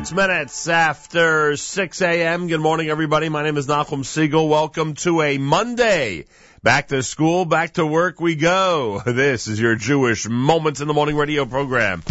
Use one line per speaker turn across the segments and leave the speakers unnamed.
Six minutes after 6 a.m. Good morning, everybody. My name is Nachum Siegel. Welcome to a Monday. Back to school, back to work we go. This is your Jewish Moments in the Morning radio program.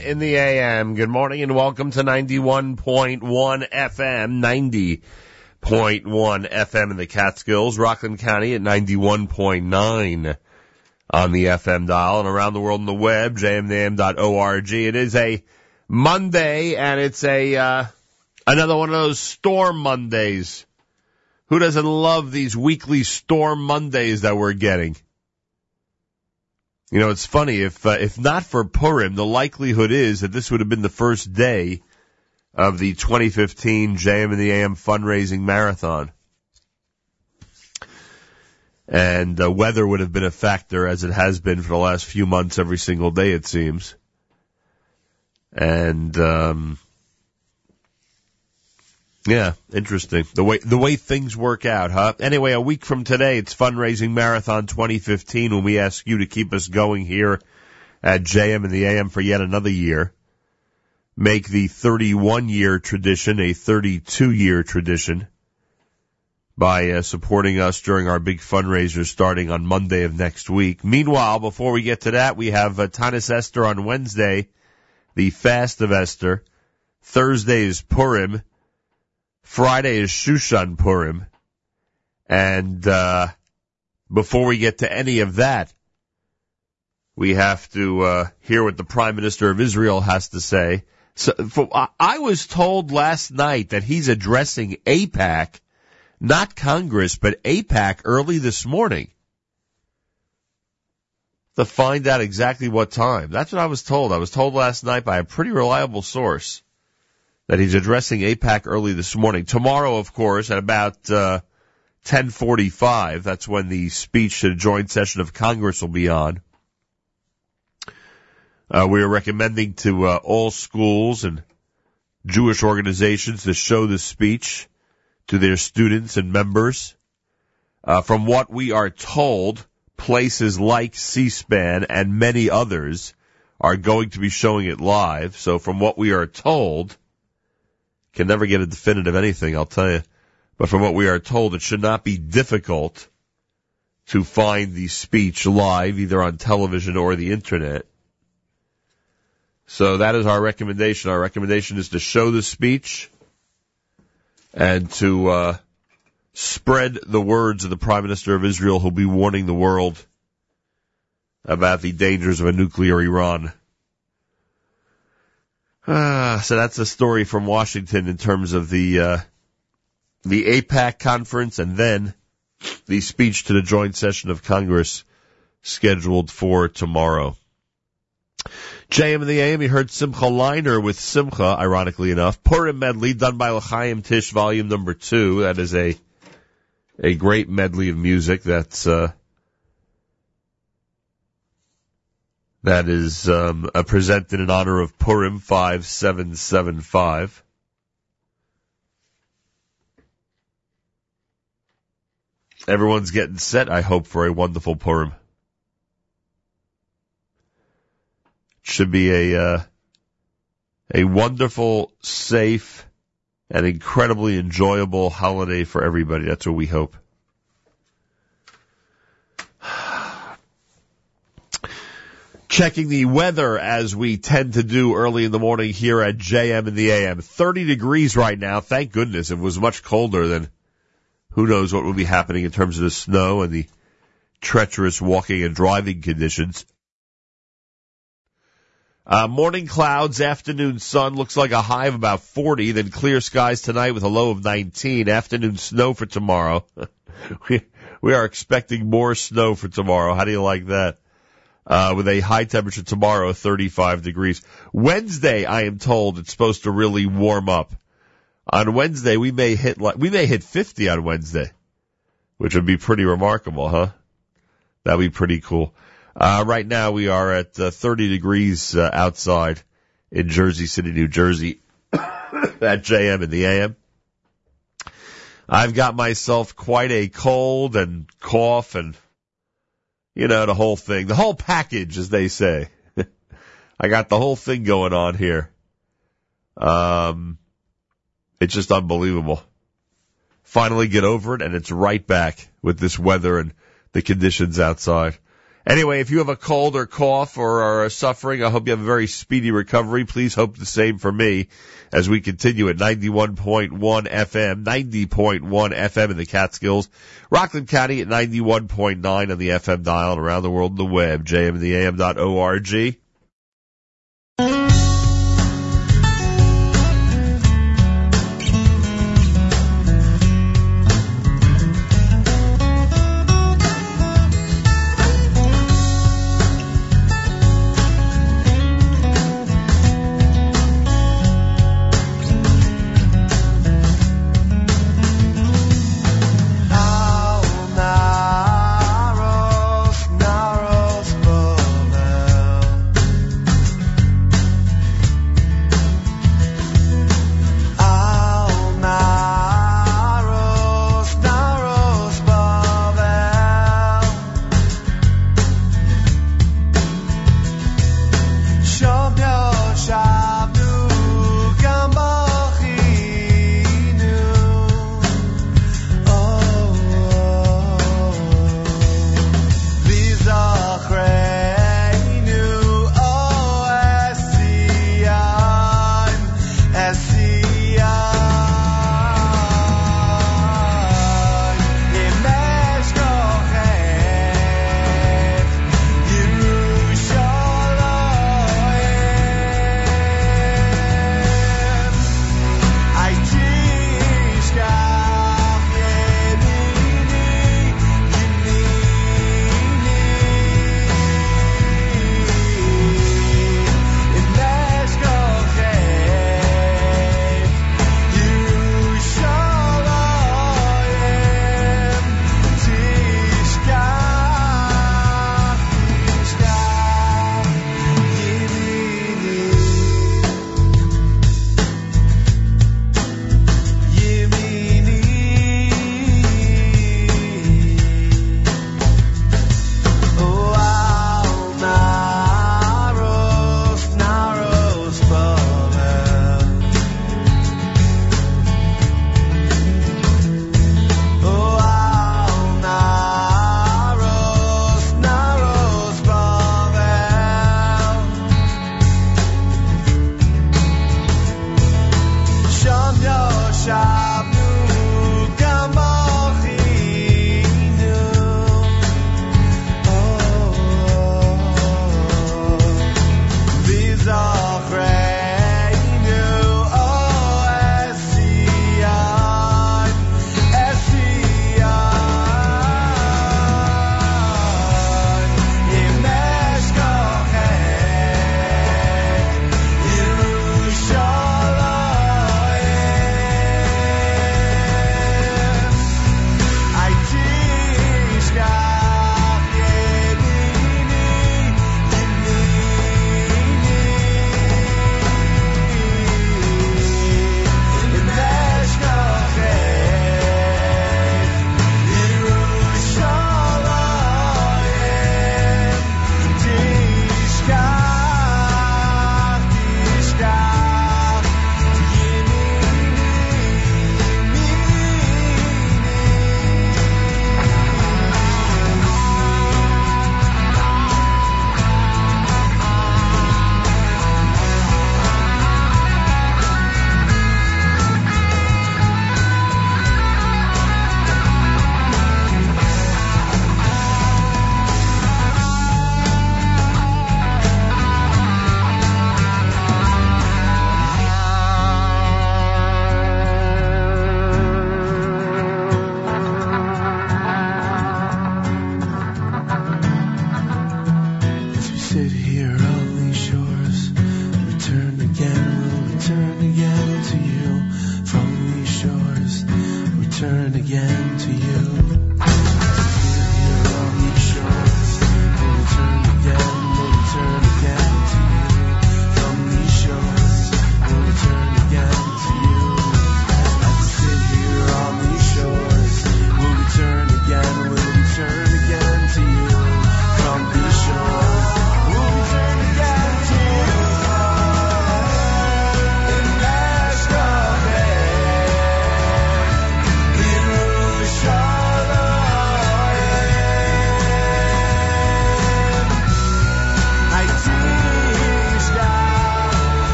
In the
AM. Good morning and welcome to 91.1 FM, 90.1 FM in the Catskills, Rockland County at 91.9 on the FM dial and around the world on the web, jmnam.org. It is a Monday and it's a, uh, another one of those storm Mondays. Who doesn't love these weekly storm Mondays that we're getting? You know, it's funny if uh, if not for Purim, the likelihood is that this would have been the first day of the 2015 JM in the AM fundraising marathon, and uh, weather would have been a factor as it has been for the last few months, every single day it seems. And um, yeah, interesting the way the way things work out, huh? Anyway, a week from today, it's fundraising marathon 2015 when we ask you to keep us going here at JM in the AM for yet another year. Make the 31 year tradition a 32 year tradition by uh, supporting us during our big fundraiser starting on Monday of next week. Meanwhile, before we get to that, we have uh, Taanis Esther on Wednesday, the fast of Esther. Thursday is Purim. Friday is Shushan Purim. And, uh, before we get to any of that, we have to, uh, hear what the Prime Minister of Israel has to say. So, for, I was told last night that he's addressing AIPAC, not Congress, but AIPAC early this morning. To find out exactly what time. That's what I was told. I was told last night by a pretty reliable source that he's addressing AIPAC early this morning. Tomorrow, of course, at about, uh, 1045, that's when the speech to the joint session of Congress will be on. Uh, we are recommending to uh, all schools and Jewish organizations to show the speech to their students and members. Uh, from what we are told, places like C-SPAN and many others are going to be showing it live. So from what we are told, can never get a definitive anything, I'll tell you. But from what we are told, it should not be difficult to find the speech live either on television or the internet. So that is our recommendation. Our recommendation is to show the speech and to uh, spread the words of the Prime Minister of Israel who'll be warning the world about the dangers of a nuclear Iran. Ah, so that's a story from Washington in terms of the uh, the AIPAC conference and then the speech to the joint session of Congress scheduled for tomorrow. JM in the AM, you heard Simcha Leiner with Simcha, ironically enough. Purim medley done by L'chaim Tish, volume number two. That is a, a great medley of music that's, uh, that is, um, uh, presented in honor of Purim 5775. Everyone's getting set, I hope, for a wonderful Purim. should be a uh, a wonderful, safe, and incredibly enjoyable holiday for everybody. That's what we hope. Checking the weather as we tend to do early in the morning here at JM in the AM. 30 degrees right now. Thank goodness. It was much colder than who knows what will be happening in terms of the snow and the treacherous walking and driving conditions. Uh, morning clouds, afternoon sun looks like a high of about 40, then clear skies tonight with a low of 19. Afternoon snow for tomorrow. we, we are expecting more snow for tomorrow. How do you like that? Uh, with a high temperature tomorrow, 35 degrees. Wednesday, I am told it's supposed to really warm up. On Wednesday, we may hit like, we may hit 50 on Wednesday, which would be pretty remarkable, huh? That'd be pretty cool. Uh, right now we are at uh, 30 degrees uh, outside in Jersey City, New Jersey at JM in the AM. I've got myself quite a cold and cough and, you know, the whole thing, the whole package, as they say. I got the whole thing going on here. Um, it's just unbelievable. Finally get over it and it's right back with this weather and the conditions outside. Anyway, if you have a cold or cough or are suffering, I hope you have a very speedy recovery. Please hope the same for me as we continue at 91.1 FM, 90.1 FM in the Catskills, Rockland County at 91.9 on the FM dial and around the world on the web, jmintheam.org.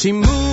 She moved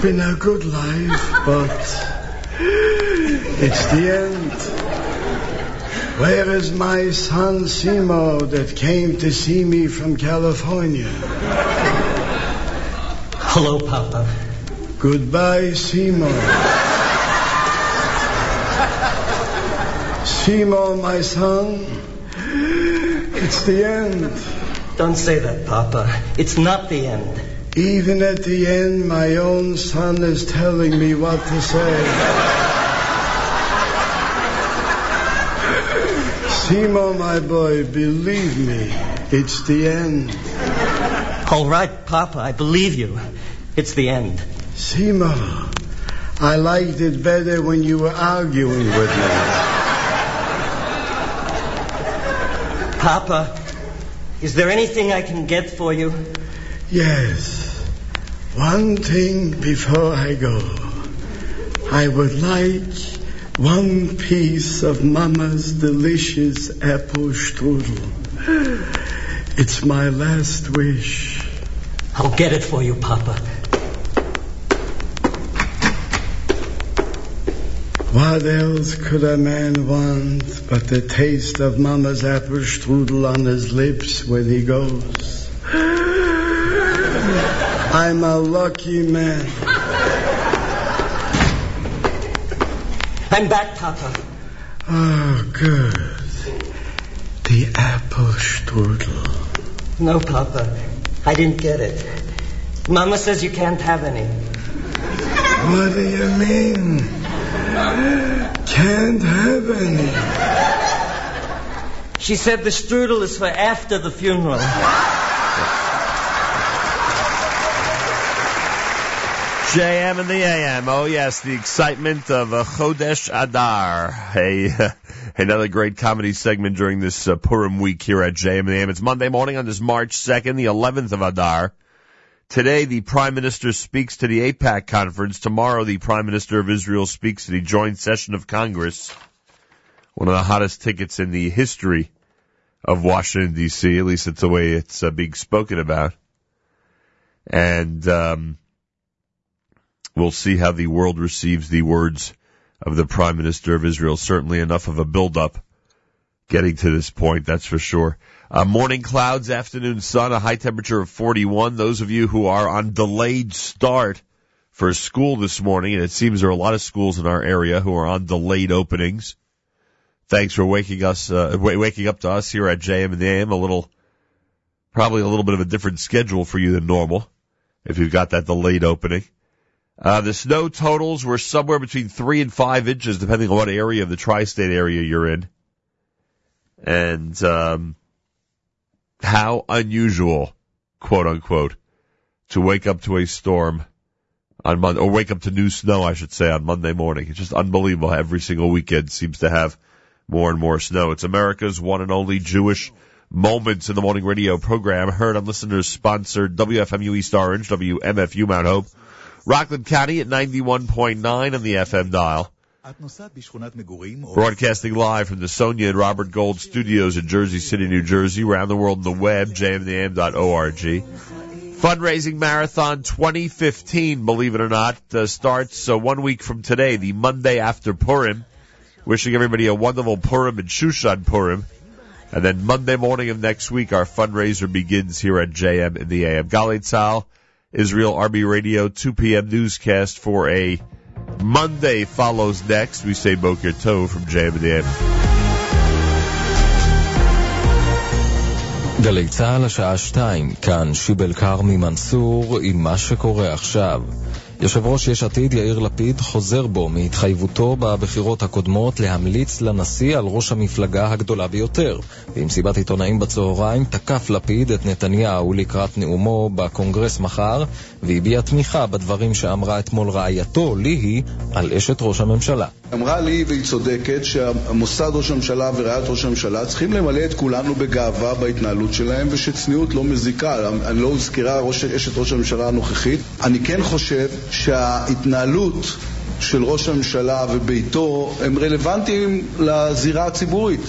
It's been a good life, but it's the end. Where is my son Simo that came to see me from California?
Hello, Papa.
Goodbye, Simo. Simo, my son, it's the end.
Don't say that, Papa. It's not the end.
Even at the end, my own son is telling me what to say. Simo, my boy, believe me, it's the end.
All right, Papa, I believe you. It's the end.
Simo, I liked it better when you were arguing with me.
Papa, is there anything I can get for you?
Yes. One thing before I go. I would like one piece of Mama's delicious apple strudel. It's my last wish.
I'll get it for you, Papa.
What else could a man want but the taste of Mama's apple strudel on his lips when he goes? I'm a lucky man.
I'm back, Papa.
Oh, good. The apple strudel.
No, Papa. I didn't get it. Mama says you can't have any.
What do you mean? Can't have any.
She said the strudel is for after the funeral.
JM in the AM. Oh yes, the excitement of a Chodesh Adar. A, another great comedy segment during this uh, Purim week here at JM in the AM. It's Monday morning on this March 2nd, the 11th of Adar. Today, the Prime Minister speaks to the AIPAC conference. Tomorrow, the Prime Minister of Israel speaks to the joint session of Congress. One of the hottest tickets in the history of Washington, D.C., at least it's the way it's uh, being spoken about. And, um, we'll see how the world receives the words of the Prime Minister of Israel. Certainly enough of a build-up getting to this point, that's for sure. Uh, morning clouds, afternoon sun, a high temperature of 41. Those of you who are on delayed start for school this morning, and it seems there are a lot of schools in our area who are on delayed openings. Thanks for waking us, uh, waking up to us here at JM in the AM. A little, probably a little bit of a different schedule for you than normal if you've got that delayed opening. Uh, the snow totals were somewhere between three and five inches, depending on what area of the tri-state area you're in. And, um, how unusual, quote unquote, to wake up to a storm on Monday, or wake up to new snow, I should say, on Monday morning. It's just unbelievable. Every single weekend seems to have more and more snow. It's America's one and only Jewish Moments in the Morning radio program, heard on listeners sponsored WFMU East Orange, WMFU Mount Hope, Rockland County at 91.9 on the FM dial. Broadcasting live from the Sonia and Robert Gold studios in Jersey City, New Jersey, around the world on the web, jmintheam.org. Fundraising Marathon 2015, believe it or not, uh, starts uh, one week from today, the Monday after Purim. Wishing everybody a wonderful Purim and Shushan Purim. And then Monday morning of next week, our fundraiser begins here at JM in the AM. Galei Tzahal, Israel Army Radio 2 p.m. newscast for a Monday follows next. We say Boker Tov from JMDM.
גלי צה"ל השעה 2, כאן שיבל כרמי מנסור עם מה שקורה עכשיו. יושב ראש יש עתיד יאיר לפיד חוזר בו מהתחייבותו בבחירות הקודמות להמליץ לנשיא על ראש המפלגה הגדולה ביותר. במסיבת עיתונאים בצהריים תקף לפיד את נתניהו לקראת נאומו בקונגרס מחר, והביע תמיכה בדברים שאמרה אתמול רעייתו, ליהי, על אשת ראש הממשלה.
אמרה לי, והיא צודקת, שהמוסד ראש הממשלה ורעיית ראש הממשלה צריכים למלא את כולנו בגאווה בהתנהלות שלהם, ושצניעות לא מזיקה. אני לא הוזכרה אשת ראש הממשלה הנוכחית. אני כן חושב שההתנהלות של ראש הממשלה וביתו הם רלוונטיים לזירה הציבורית.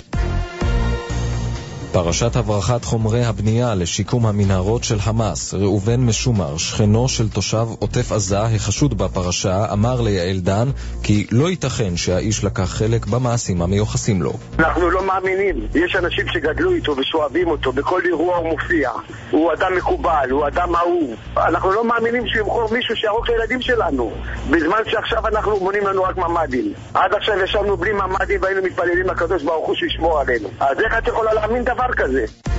פרשת הברחת חומרי הבנייה לשיקום המנהרות של חמאס, ראובן משומר, שכנו של תושב עוטף עזה החשוד בפרשה, אמר ליעל דן כי לא ייתכן שהאיש לקח חלק במעשים המיוחסים לו.
אנחנו לא מאמינים. יש אנשים שגדלו איתו ושואבים אותו, בכל אירוע הוא מופיע. הוא אדם מקובל, הוא אדם אהוב. אנחנו לא מאמינים שהוא ימכור מישהו שיהרוג את הילדים שלנו, בזמן שעכשיו אנחנו מונים לנו רק ממ"דים. עד עכשיו ישבנו בלי ממ"דים והיינו מתפללים לקדוש ברוך הוא שישמור עלינו. אז איך את יכולה להאמין דבר דבר כזה.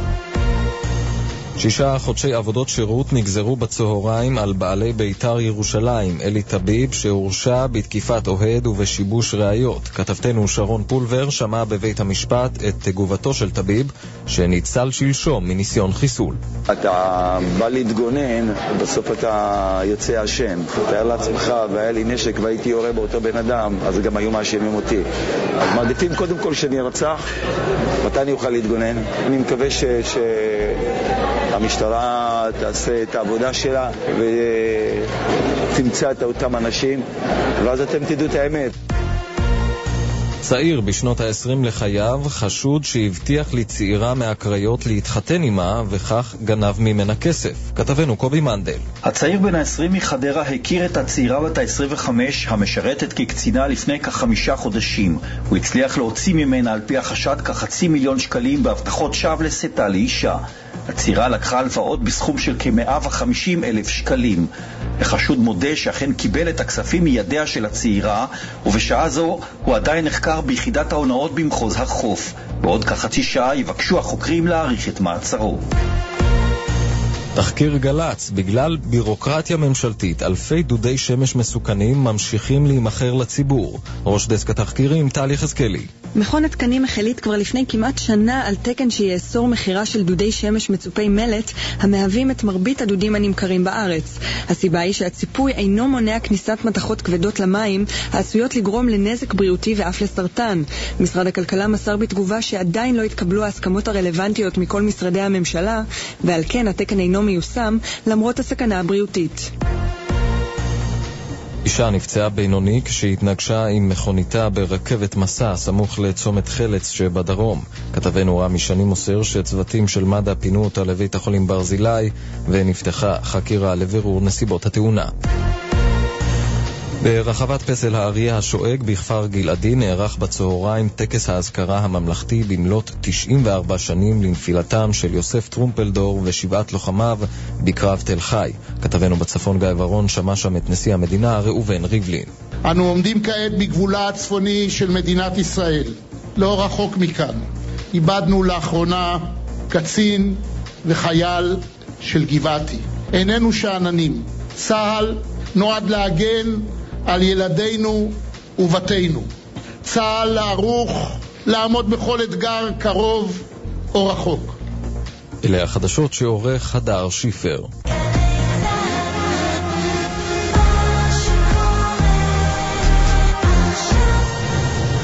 שישה חודשי עבודות שירות נגזרו בצהריים על בעלי בית"ר ירושלים, אלי טביב, שהורשע בתקיפת אוהד ובשיבוש ראיות. כתבתנו שרון פולבר שמע בבית המשפט את תגובתו של טביב, שניצל שלשום מניסיון חיסול.
אתה בא להתגונן, ובסוף אתה יוצא אשם. תאר לעצמך, והיה לי נשק והייתי יורה באותו בן אדם, אז גם היו מאשימים אותי. מעדיפים קודם כל שאני ארצח, מתי אני אוכל להתגונן? אני מקווה ש... ש... המשטרה תעשה את העבודה שלה ותמצא את אותם אנשים, ואז אתם תדעו את האמת.
צעיר בשנות ה-20 לחייו חשוד שהבטיח לצעירה מהקריות להתחתן עמה וכך גנב ממנה כסף. כתבנו קובי מנדל.
הצעיר בן ה-20 מחדרה הכיר את הצעירה בת ה-25 המשרתת כקצינה לפני כחמישה חודשים. הוא הצליח להוציא ממנה על פי החשד כחצי מיליון שקלים בהבטחות שווא לשאתה לאישה. הצעירה לקחה הלוואות בסכום של כ-150 אלף שקלים. החשוד מודה שאכן קיבל את הכספים מידיה של הצעירה, ובשעה זו הוא עדיין נחקר ביחידת ההונאות במחוז החוף. בעוד כחצי שעה יבקשו החוקרים להאריך את מעצרו.
תחקיר גל"צ, בגלל בירוקרטיה ממשלתית, אלפי דודי שמש מסוכנים ממשיכים להימכר לציבור. ראש דסק התחקירים, טל יחזקאלי.
מכון התקנים החליט כבר לפני כמעט שנה על תקן שיאסור מכירה של דודי שמש מצופי מלט, המהווים את מרבית הדודים הנמכרים בארץ. הסיבה היא שהציפוי אינו מונע כניסת מתכות כבדות למים, העשויות לגרום לנזק בריאותי ואף לסרטן. משרד הכלכלה מסר בתגובה שעדיין לא התקבלו ההסכמות הרלוונטיות מכל משרדי הממשלה, ועל כן התקן אינו מיושם, למרות הסכנה הבריאותית.
אישה נפצעה בינוני כשהתנגשה עם מכוניתה ברכבת מסע סמוך לצומת חלץ שבדרום. כתבנו רמי שני מוסר שצוותים של מד"א פינו אותה לבית החולים ברזילי ונפתחה חקירה לבירור נסיבות התאונה. ברחבת פסל האריה השואג בכפר גלעדי נערך בצהריים טקס האזכרה הממלכתי במלאת 94 שנים לנפילתם של יוסף טרומפלדור ושבעת לוחמיו בקרב תל חי. כתבנו בצפון גיא ורון שמע שם את נשיא המדינה ראובן ריבלין.
אנו עומדים כעת בגבולה הצפוני של מדינת ישראל. לא רחוק מכאן איבדנו לאחרונה קצין וחייל של גבעתי. איננו שאננים. צה"ל נועד להגן על ילדינו ובתינו. צה"ל ערוך לעמוד בכל אתגר קרוב או רחוק.
אלה החדשות שעורך הדר שיפר.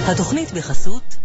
התוכנית בחסות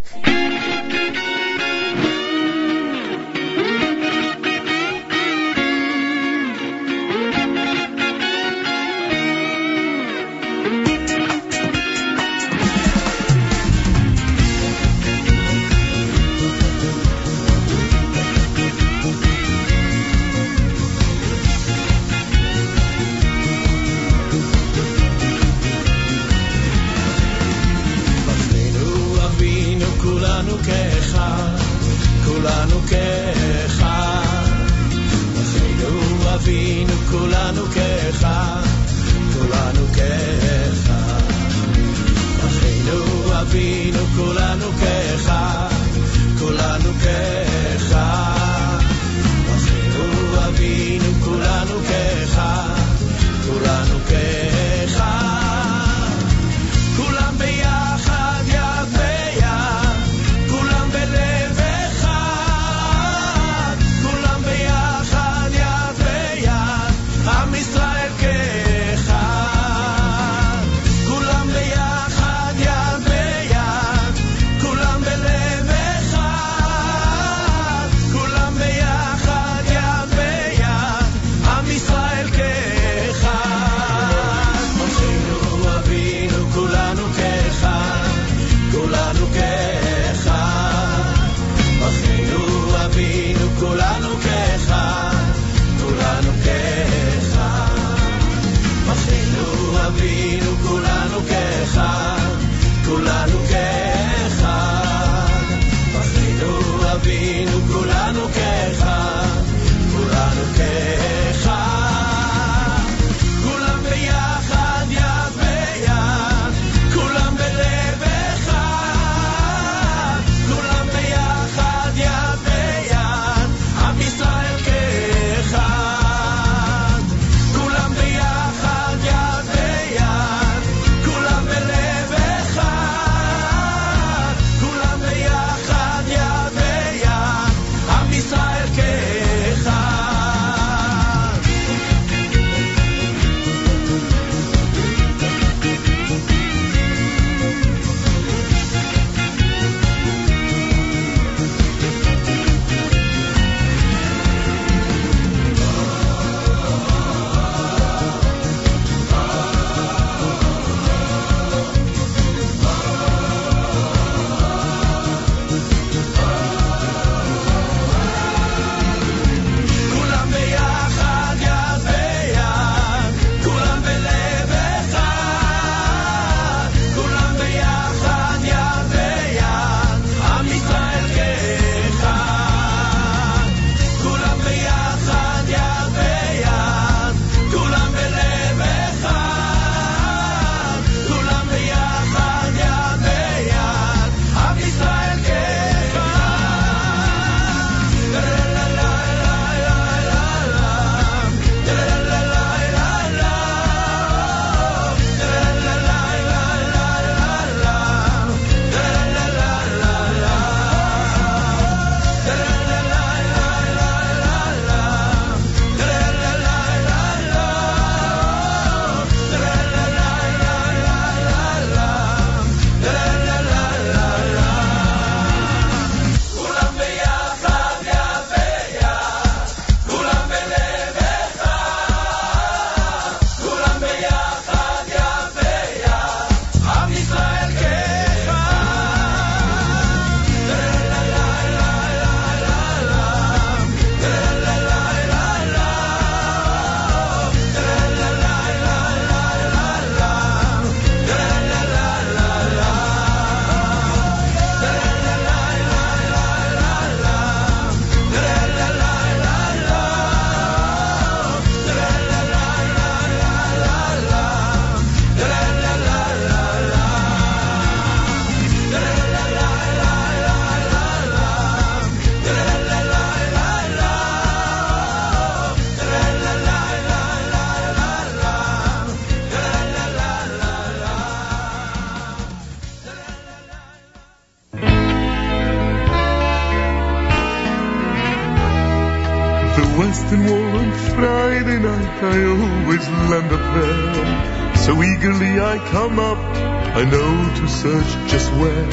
to search just where.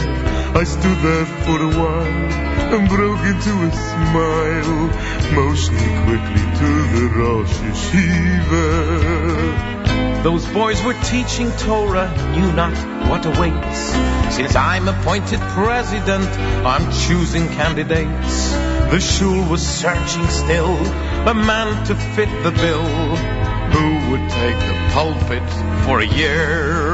I stood there for a while and broke into a smile, motioning quickly to the Rosh Yeshiva.
Those boys were teaching Torah, knew not what awaits. Since I'm appointed president, I'm choosing candidates. The shul was searching still, a man to fit the bill. Who would take the pulpit for a year?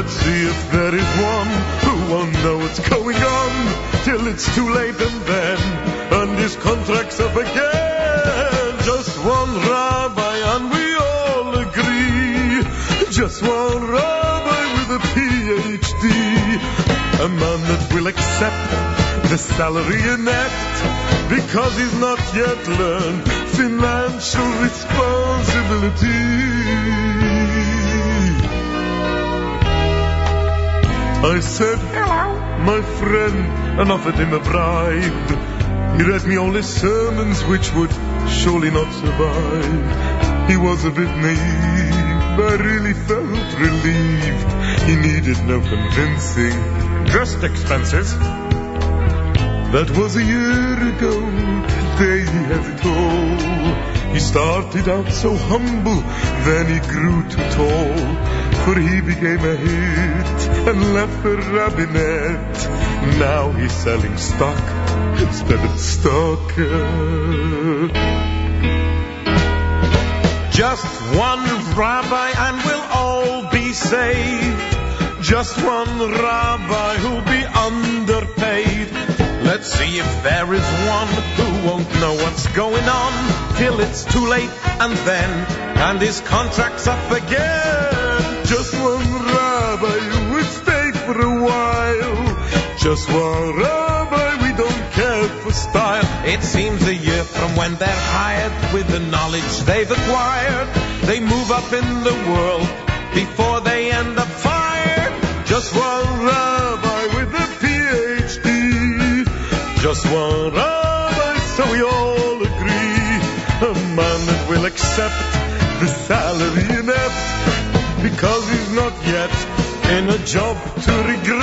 Let's see if there is one who won't know what's going on till it's too late and then, and his contract's up again. Just one rabbi and we all agree. Just one rabbi with a PhD. A man that will accept the salary net because he's not yet learned financial responsibility. I said, hello, my friend, and offered him a bribe. He read me all his sermons, which would surely not survive. He was a bit naive, I really felt relieved. He needed no convincing, just expenses. That was a year ago, today he has it all. He started out so humble, then he grew too tall. For he became a hit and left the rabbinette. Now he's selling stock instead of stock.
Just one rabbi and we'll all be saved. Just one rabbi who'll be underpaid. Let's see if there is one who won't know what's going on till it's too late and then, and his contract's up again.
Just one rabbi, we don't care for style.
It seems a year from when they're hired with the knowledge they've acquired. They move up in the world before they end up fired.
Just one rabbi with a PhD. Just one rabbi, so we all agree. A man that will accept the salary inept because he's not yet in a job to regret.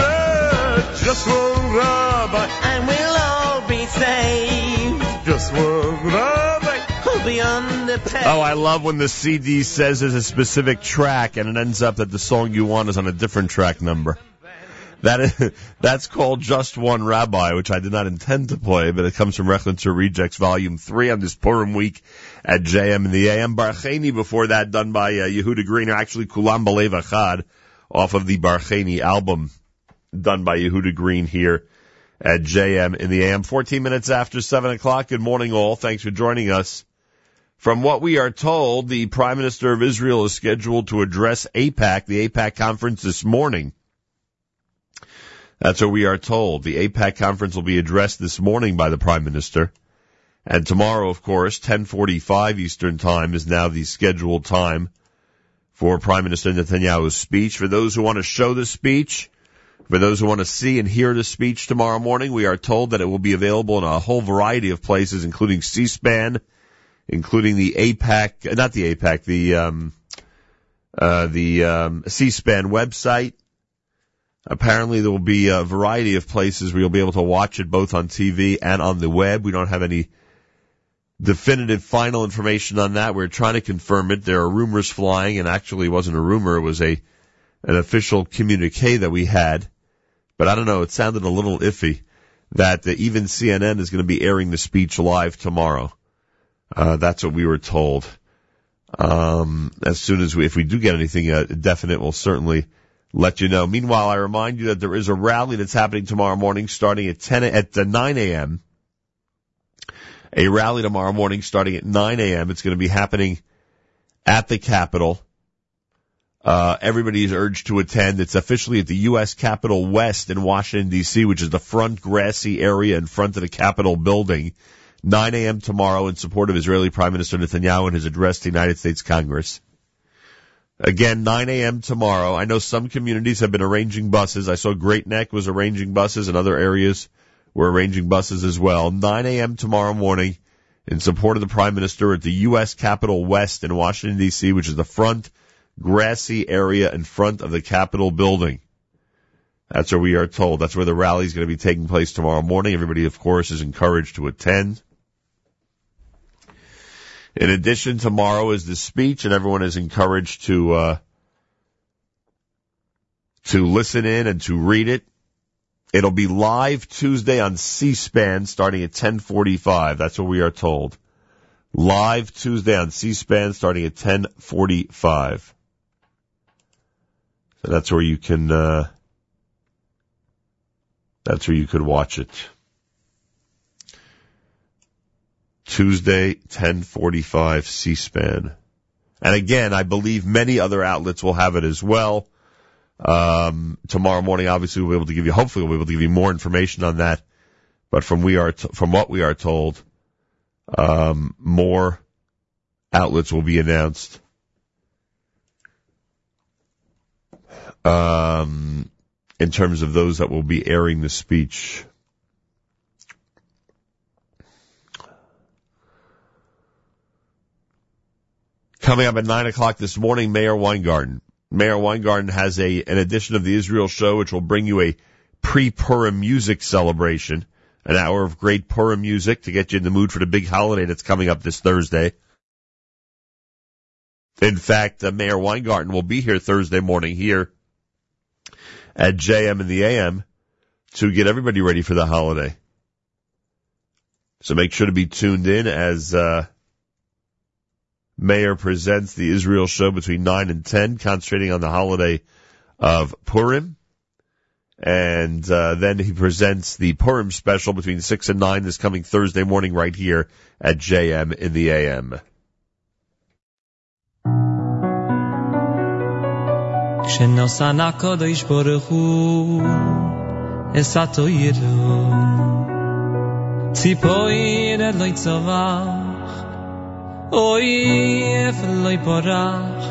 Just one rabbi,
and we'll all be saved.
Just one rabbi,
who'll be underpaid.
Oh, I love when the CD says there's a specific track and it ends up that the song you want is on a different track number. That is, that's called Just One Rabbi, which I did not intend to play, but it comes from Rechnitzer Rejects Volume 3 on this Purim week at JM in the AM. Barcheni before that done by uh, Yehuda Green, or actually Kulam Balev Achad off of the Barcheni album done by Yehuda Green here at JM in the AM. 14 minutes after 7 o'clock. Good morning all. Thanks for joining us. From what we are told, the Prime Minister of Israel is scheduled to address AIPAC, the AIPAC conference this morning. That's what we are told. The AIPAC conference will be addressed this morning by the Prime Minister. And tomorrow, of course, 1045 Eastern Time is now the scheduled time for Prime Minister Netanyahu's speech. For those who want to show the speech, for those who want to see and hear the speech tomorrow morning, we are told that it will be available in a whole variety of places, including C-SPAN, including the AIPAC, not the AIPAC, the, um, uh, the, um, C-SPAN website, Apparently there will be a variety of places where you'll be able to watch it both on TV and on the web. We don't have any definitive final information on that. We're trying to confirm it. There are rumors flying and actually it wasn't a rumor. It was a, an official communique that we had. But I don't know. It sounded a little iffy that uh, even CNN is going to be airing the speech live tomorrow. Uh, that's what we were told. Um, as soon as we, if we do get anything uh, definite, we'll certainly let you know. Meanwhile, I remind you that there is a rally that's happening tomorrow morning starting at 10, at 9 a.m. A rally tomorrow morning starting at 9 a.m. It's going to be happening at the Capitol. Uh, everybody is urged to attend. It's officially at the U.S. Capitol West in Washington, D.C., which is the front grassy area in front of the Capitol building. 9 a.m. tomorrow in support of Israeli Prime Minister Netanyahu and his address to the United States Congress. Again, 9 a.m. tomorrow. I know some communities have been arranging buses. I saw Great Neck was arranging buses and other areas were arranging buses as well. 9 a.m. tomorrow morning in support of the Prime Minister at the U.S. Capitol West in Washington, D.C., which is the front grassy area in front of the Capitol building. That's where we are told. That's where the rally is going to be taking place tomorrow morning. Everybody, of course, is encouraged to attend. In addition, tomorrow is the speech, and everyone is encouraged to uh, to listen in and to read it. It'll be live Tuesday on C-SPAN starting at 10:45. That's what we are told. Live Tuesday on C-SPAN starting at 10:45. That's where you can. Uh, that's where you could watch it. Tuesday, 1045 C-SPAN. And again, I believe many other outlets will have it as well. Um, tomorrow morning, obviously, we'll be able to give you, hopefully we'll be able to give you more information on that. But from we are, t- from what we are told, um, more outlets will be announced. Um, in terms of those that will be airing the speech. Coming up at nine o'clock this morning, Meir Weingarten. Meir Weingarten has a an edition of the Israel Show, which will bring you a pre-Purim music celebration, an hour of great Purim music to get you in the mood for the big holiday that's coming up this Thursday. In fact, uh, Meir Weingarten will be here Thursday morning here at JM in the AM to get everybody ready for the holiday. So make sure to be tuned in as uh, Meir presents the Israel show between 9 and 10, concentrating on the holiday of Purim. And uh, then he presents the Purim special between 6 and 9 this coming Thursday morning right here at JM in the AM.
שנוסע נקוד איש ברכו אסעתו ציפויר ציפוי אלוי צבח אוי איפה לאי פרח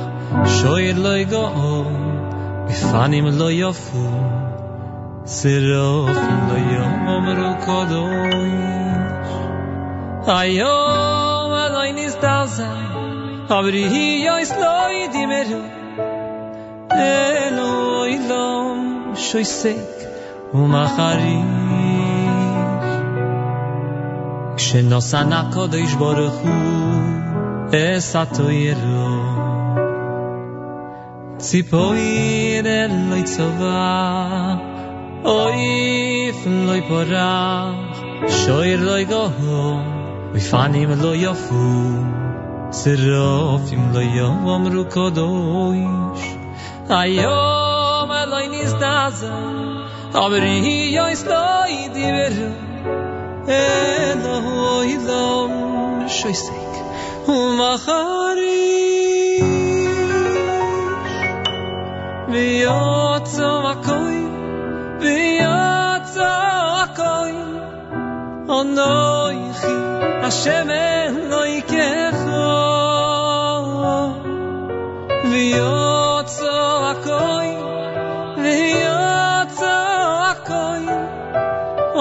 שויר לאי גאון בפנים לא יופו סירופים לא יאמרו קודש היום אלוי נסתעזר אבל היא יויס לאי דימרו אלוהים שויסק ומחריש כשנוסן הקודש ברוך הוא אסתו ירו ציפויר אלוהי צובה אויף לוי פורח שויר לוי גהום ויפנים לוי יפו צירופים לוי יום אמרו אמרו קודש Ayom a נזדעזע daz, aber hi yo ist loyd i veru. Eh ויוצא מקוי ויוצא Machari. Viotsa koy, viotsa koy. On noy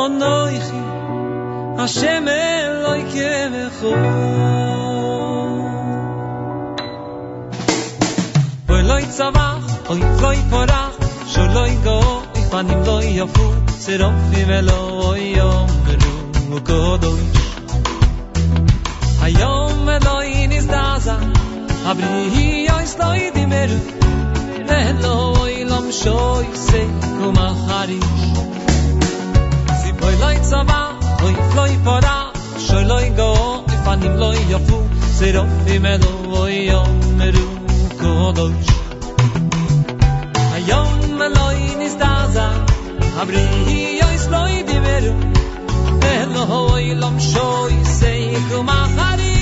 אנויכי השם khin a shemel לא יצבח אוי לא loy tsavach oy loy porach sholoy go i fanim loy yofu zerofn veloy yom berug kodon hayom loy nis dazah abri hi oy stoy di lom se loy tsava loy loy pora shoy loy go ifani loy yofu zero imedo voy yo meru kodoch ayon ma loy nis daza abri hi yo isloy di meru elo hoy lom shoy sei kuma khari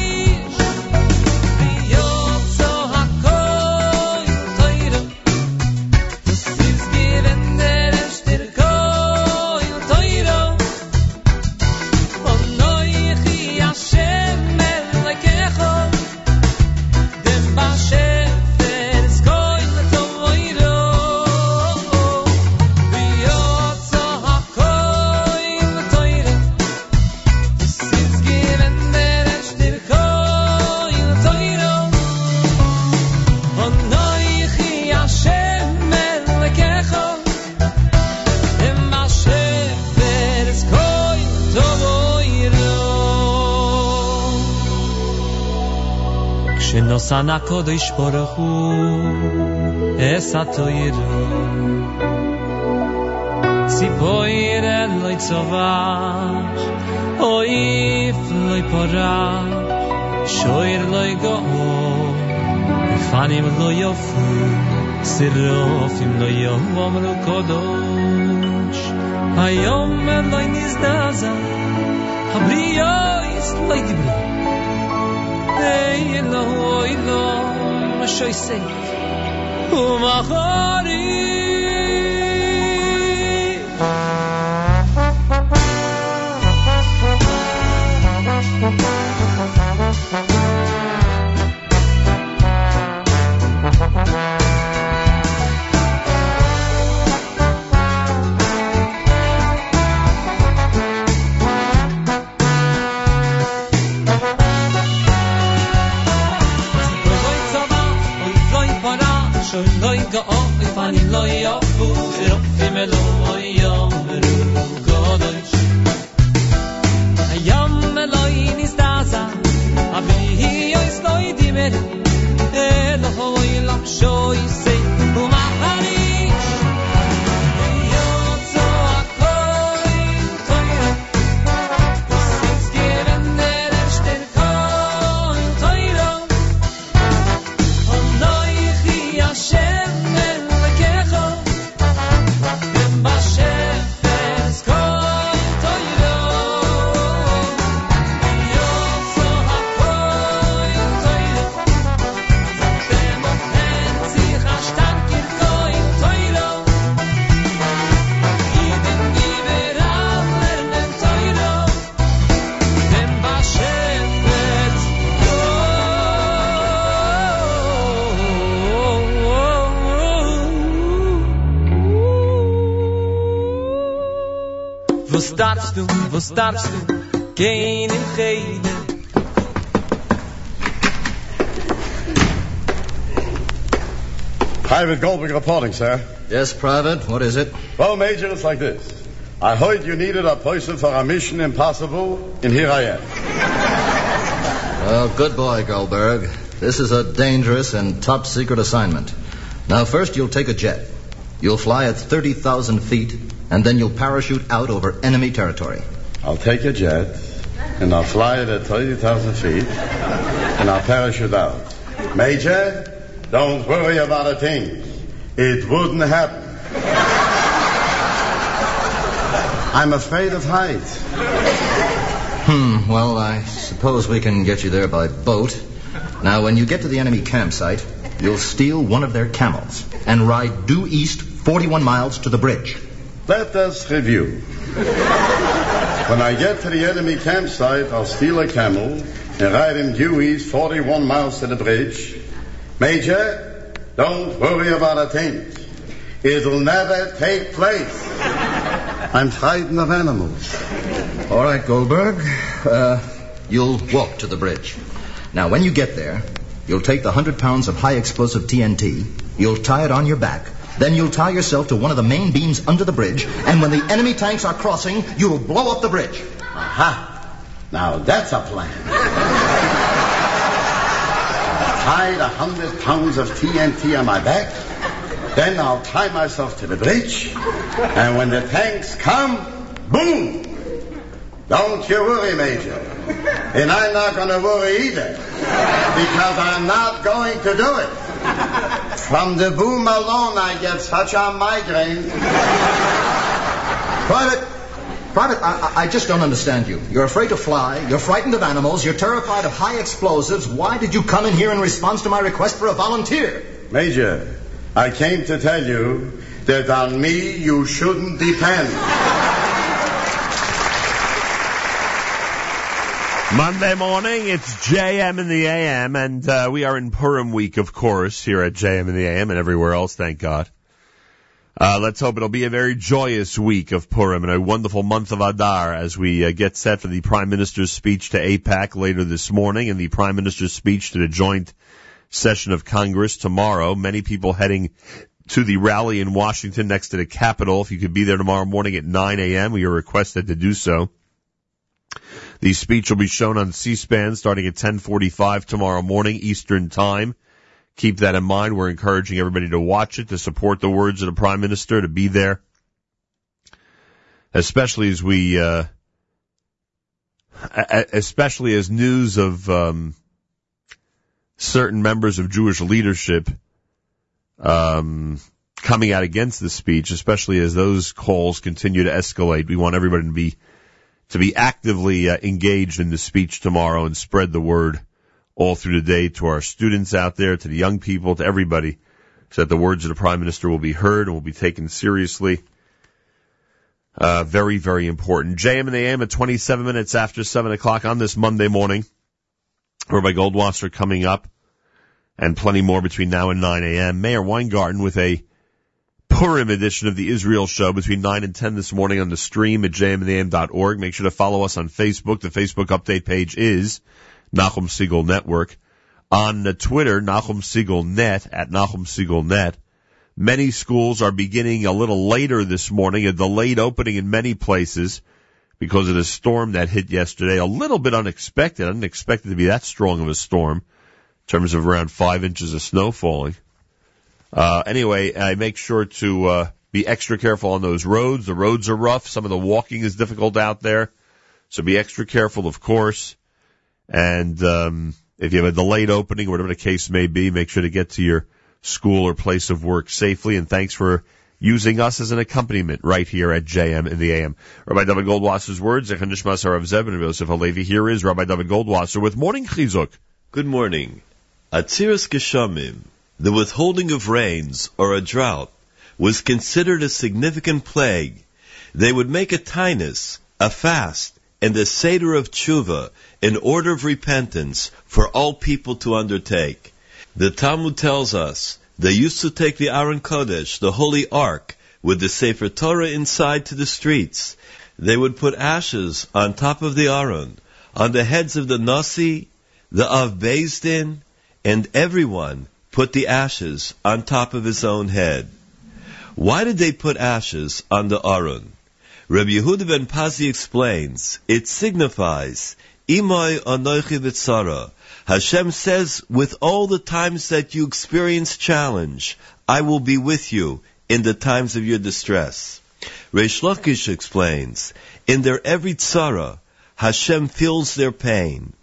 sana kodish porchu es atoyr si boyr el noy tsavach oy pora shoyr loy go fanim lo yof sirof im lo yom vom lo kodosh. Hayom el loy nizdaza habriyo is loy לא ידברו Hey, Eloi, Eloi, מה שויסק ומחרי Oy oy fani du, wo startst du? Gehen in Cheder.
Private Goldberg reporting, sir.
Yes, Private. What is it?
Well, Major, it's like this. I heard you needed a person for a mission impossible, and here I am.
Well, good boy, Goldberg. This is a dangerous and top secret assignment. Now, first, you'll take a jet. You'll fly at 30,000 feet, and then you'll parachute out over enemy territory.
I'll take a jet, and I'll fly it at 30,000 feet, and I'll parachute out. Major, don't worry about a thing. It wouldn't happen. I'm afraid of heights.
Hmm, well, I suppose we can get you there by boat. Now, when you get to the enemy campsite, you'll steal one of their camels and ride due east 41 miles to the bridge.
Let us review. When I get to the enemy campsite, I'll steal a camel and ride him due east 41 miles to the bridge. Major, don't worry about a thing. It'll never take place. I'm frightened of animals.
All right, Goldberg. Uh, you'll walk to the bridge. Now, when you get there, you'll take the 100 pounds of high explosive TNT, you'll tie it on your back, then you'll tie yourself to one of the main beams under the bridge, and when the enemy tanks are crossing, you'll blow up the bridge.
Aha! Now that's a plan. Tie the 100 pounds of TNT on my back, then I'll tie myself to the bridge, and when the tanks come, boom! Don't you worry, Major. And I'm not going to worry either, because I'm not going to do it. From the boom alone, I get such a migraine.
Private, Private, I, I- just don't understand you. You're afraid to fly, you're frightened of animals, you're terrified of high explosives. Why did you come in here in response to my request for a volunteer?
Major, I came to tell you that on me you shouldn't depend.
Monday morning, it's JM in the AM, and uh, we are in Purim week, of course, here at JM in the AM and everywhere else, thank God. Uh, let's hope it'll be a very joyous week of Purim and a wonderful month of Adar as we uh, get set for the Prime Minister's speech to AIPAC later this morning and the Prime Minister's speech to the joint session of Congress tomorrow. Many people heading to the rally in Washington next to the Capitol. If you could be there tomorrow morning at 9 a.m., we are requested to do so. The speech will be shown on C-SPAN starting at 10:45 tomorrow morning Eastern Time. Keep that in mind. We're encouraging everybody to watch it, to support the words of the Prime Minister, to be there, especially as we, uh, especially as news of um, certain members of Jewish leadership um, coming out against the speech, especially as those calls continue to escalate. We want everybody to be to be actively uh, engaged in the speech tomorrow and spread the word all through the day to our students out there, to the young people, to everybody, so that the words of the Prime Minister will be heard and will be taken seriously. Uh, very, very important. JM and AM at 27 minutes after 7 o'clock on this Monday morning. Rabbi Goldwasser coming up and plenty more between now and 9 a.m. Meir Weingarten with a Purim edition of the Israel Show between 9 and 10 this morning on the stream at jmintheam.org. Make sure to follow us on Facebook. The Facebook update page is Nachum Segal Network. On the Twitter, Nachum Segal Net at Nachum Segal Net. Many schools are beginning a little later this morning, a delayed opening in many places because of the storm that hit yesterday. A little bit unexpected. I didn't expect it to be that strong of a storm in terms of around five inches of snow falling. Uh, anyway, I make sure to uh, be extra careful on those roads. The roads are rough. Some of the walking is difficult out there, so be extra careful, of course. And um, if you have a delayed opening, whatever the case may be, make sure to get to your school or place of work safely. And thanks for using us as an accompaniment right here at JM in the AM. Rabbi Dovid Goldwasser's words, Zechon Harav Zeb and Yosef Halevi. Here is Rabbi Dovid Goldwasser with Morning Chizuk.
Good morning. Atziris Geshamim, the withholding of rains or a drought, was considered a significant plague. They would make a tinus, a fast, and a seder of tshuva, an order of repentance for all people to undertake. The Talmud tells us they used to take the Aron Kodesh, the holy ark, with the Sefer Torah inside to the streets. they would put ashes on top of the Aron, on the heads of the Nasi, the Av Beis Din, and everyone put the ashes on top of his own head. Why did they put ashes on the Aron? Rabbi Yehuda ben Pazi explains, it signifies, Imai anoichi v'tzara. Hashem says, with all the times that you experience challenge, I will be with you in the times of your distress. Reish Lakish explains, in their every tzara, Hashem feels their pain.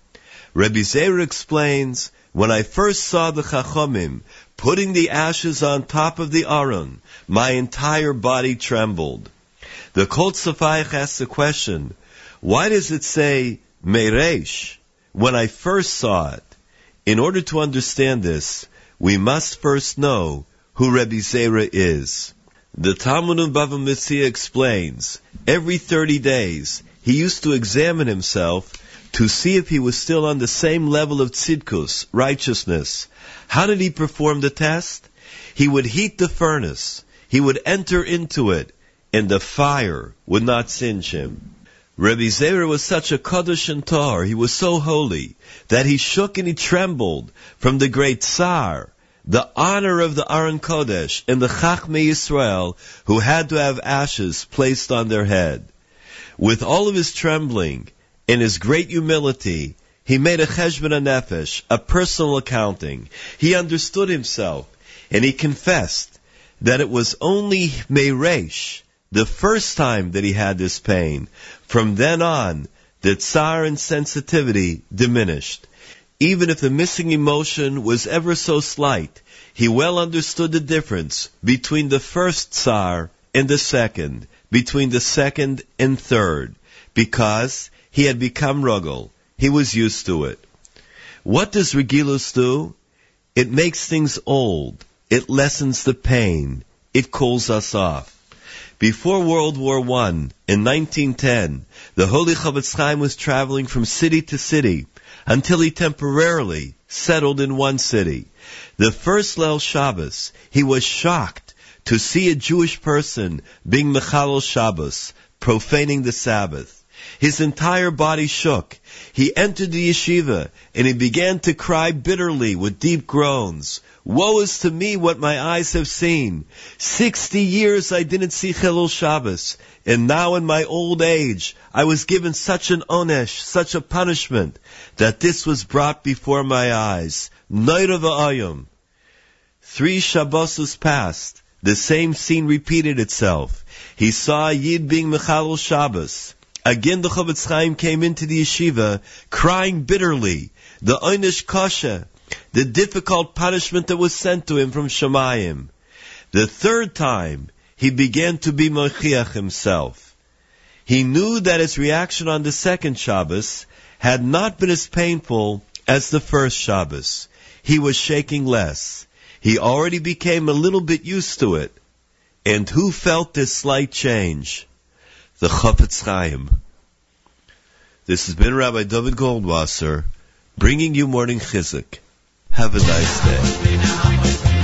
Rabbi Zera explains, when I first saw the Chachomim putting the ashes on top of the Aron, my entire body trembled. The Kol Tzafayich asks the question, why does it say Meresh when I first saw it? In order to understand this, we must first know who Rabbi Zera is. The Talmud of Bava Metzia explains, every 30 days, he used to examine himself to see if he was still on the same level of tzidkus, righteousness. How did he perform the test? He would heat the furnace. He would enter into it, and the fire would not singe him. Rabbi Zera was such a Kaddish and Tar, he was so holy, that he shook and he trembled from the great Tsar, the honor of the Aron Kodesh and the Chachmei Yisrael who had to have ashes placed on their head. With all of his trembling and his great humility, he made a cheshbon nefesh, a personal accounting. He understood himself and he confessed that it was only Meiresh, the first time that he had this pain. From then on, the tsar and sensitivity diminished. Even if the missing emotion was ever so slight, he well understood the difference between the first tsar and the second, between the second and third, because he had become ragil. He was used to it. What does regilus do? It makes things old. It lessens the pain. It cools us off. Before World War I, in 1910, the Holy Chofetz Chaim was traveling from city to city until he temporarily settled in one city. The first Leil Shabbos, he was shocked to see a Jewish person being Mechalel Shabbos, profaning the Sabbath. His entire body shook. He entered the yeshiva and he began to cry bitterly with deep groans. Woe is to me what my eyes have seen. Sixty years I didn't see Chilul Shabbos, and now in my old age I was given such an onesh, such a punishment, that this was brought before my eyes. Night of ayum. Three Shabbos passed. The same scene repeated itself. He saw Yid being Mechalel Shabbos. Again the Chofetz Chaim came into the yeshiva crying bitterly. The Einish Kasha, the difficult punishment that was sent to him from Shemayim. The third time, he began to be Mochiach himself. He knew that his reaction on the second Shabbos had not been as painful as the first Shabbos. He was shaking less. He already became a little bit used to it. And who felt this slight change? The Chofetz Chaim. This has been Rabbi Dovid Goldwasser bringing you morning chizuk. Have a nice day.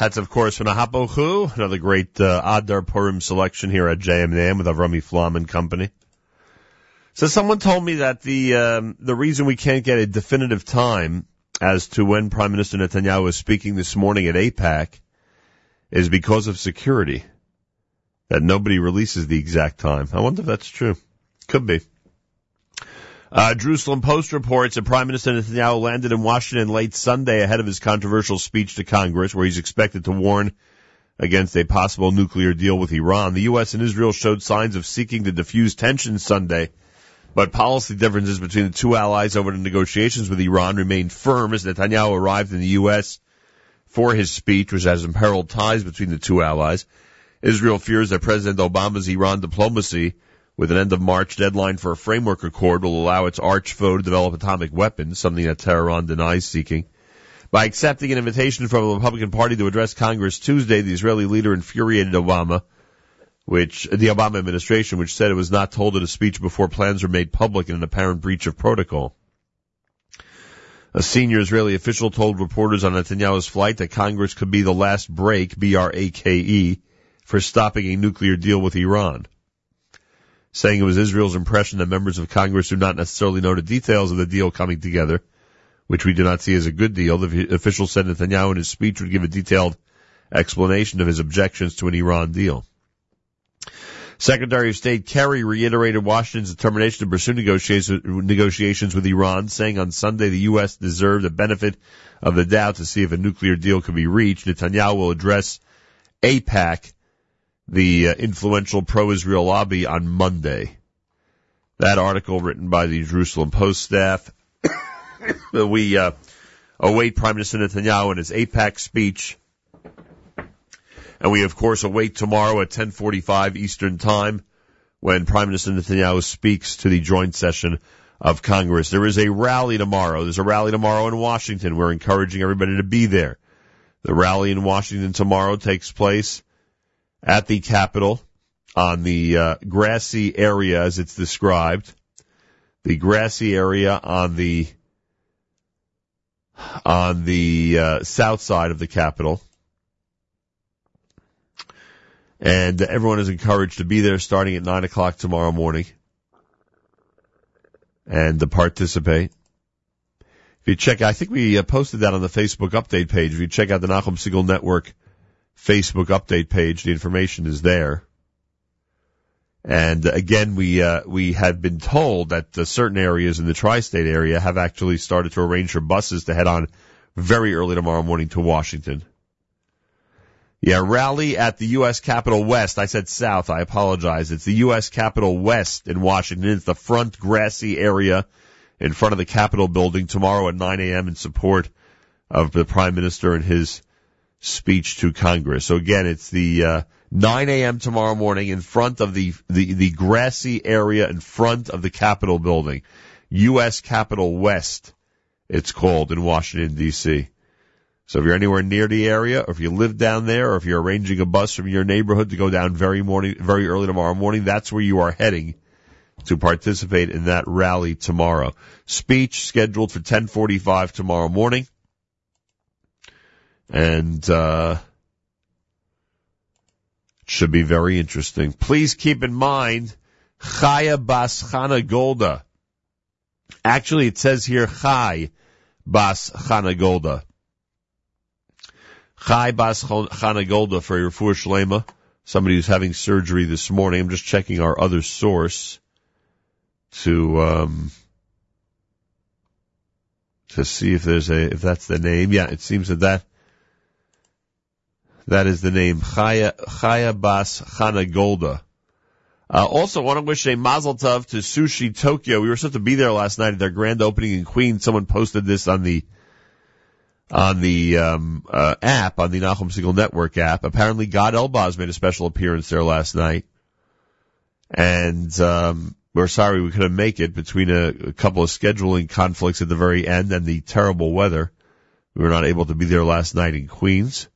That's, of course, from Ahapochu, another great uh, Adar Purim selection here at JM with Avrami Flam and Company. So someone told me that the um, the reason we can't get a definitive time as to when Prime Minister Netanyahu was speaking this morning at AIPAC is because of security. That nobody releases the exact time. I wonder if that's true. Could be. Uh, Jerusalem Post reports that Prime Minister Netanyahu landed in Washington late Sunday ahead of his controversial speech to Congress, where he's expected to warn against a possible nuclear deal with Iran. The U.S. and Israel showed signs of seeking to diffuse tensions Sunday, but policy differences between the two allies over the negotiations with Iran remained firm as Netanyahu arrived in the U.S. for his speech, which has imperiled ties between the two allies. Israel fears that President Obama's Iran diplomacy with an end of March deadline for a framework accord will allow its arch foe to develop atomic weapons, something that Tehran denies seeking. By accepting an invitation from the Republican Party to address Congress Tuesday, the Israeli leader infuriated Obama, which the Obama administration, which said it was not told in a speech before plans were made public in an apparent breach of protocol. A senior Israeli official told reporters on Netanyahu's flight that Congress could be the last break, B-R-A-K-E, for stopping a nuclear deal with Iran saying it was Israel's impression that members of Congress do not necessarily know the details of the deal coming together, which we do not see as a good deal. The official said Netanyahu in his speech would give a detailed explanation of his objections to an Iran deal. Secretary of State Kerry reiterated Washington's determination to pursue negotiations with Iran, saying on Sunday the U.S. deserved the benefit of the doubt to see if a nuclear deal could be reached. Netanyahu will address AIPAC the uh, influential pro-Israel lobby on Monday. That article written by the Jerusalem Post staff. we uh, await Prime Minister Netanyahu in his AIPAC speech. And we of course await tomorrow at 10:45 Eastern Time when Prime Minister Netanyahu speaks to the joint session of Congress. There is a rally tomorrow. There's a rally tomorrow in Washington. We're encouraging everybody to be there. The rally in Washington tomorrow takes place at the Capitol on the uh, grassy area as it's described. The grassy area on the on the uh, south side of the Capitol. And everyone is encouraged to be there starting at 9 o'clock tomorrow morning and to participate. If you check, I think we uh, posted that on the Facebook update page. If you check out the Nachum Segal Network Facebook update page. The information is there. And again, we uh, we have been told that uh, certain areas in the tri-state area have actually started to arrange for buses to head on very early tomorrow morning to Washington. Yeah, rally at the U.S. Capitol West. I said South. I apologize. It's the U.S. Capitol West in Washington. It's the front grassy area in front of the Capitol building tomorrow at 9 a.m. in support of the Prime Minister and his speech to Congress. So again, it's the uh, 9 a.m. tomorrow morning in front of the, the the grassy area in front of the Capitol building, U.S. Capitol West. It's called in Washington D.C. So if you're anywhere near the area, or if you live down there, or if you're arranging a bus from your neighborhood to go down very morning, very early tomorrow morning, that's where you are heading to participate in that rally tomorrow. Speech scheduled for 10:45 tomorrow morning. And, uh, should be very interesting. Please keep in mind, Chaya Bas Chana Golda. Actually, it says here Chai Bas Chana Golda. Chai Bas Chana Golda for your Fur Shlema. Somebody who's having surgery this morning. I'm just checking our other source to, um, to see if there's a, if that's the name. Yeah, it seems that that that is the name, Chaya, Chaya Bas Chana Golda. Uh, also, want to wish a mazel tov to Sushi Tokyo. We were supposed to be there last night at their grand opening in Queens. Someone posted this on the on the um, uh, app, on the Nachum Segal Network app. Apparently, Gad Elbaz made a special appearance there last night, and um, we're sorry we couldn't make it between a, a couple of scheduling conflicts at the very end and the terrible weather. We were not able to be there last night in Queens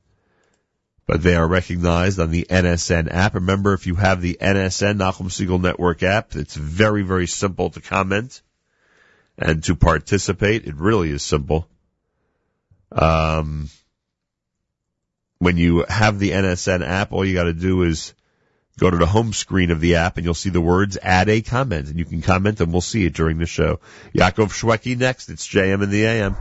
but they are recognized on the NSN app. Remember, if you have the NSN, Nachum Segal Network app, it's very, very simple to comment and to participate. It really is simple. Um, when you have the NSN app, all you got to do is go to the home screen of the app and you'll see the words add a comment and you can comment and we'll see it during the show. Yaakov Shweki next. It's JM in the AM.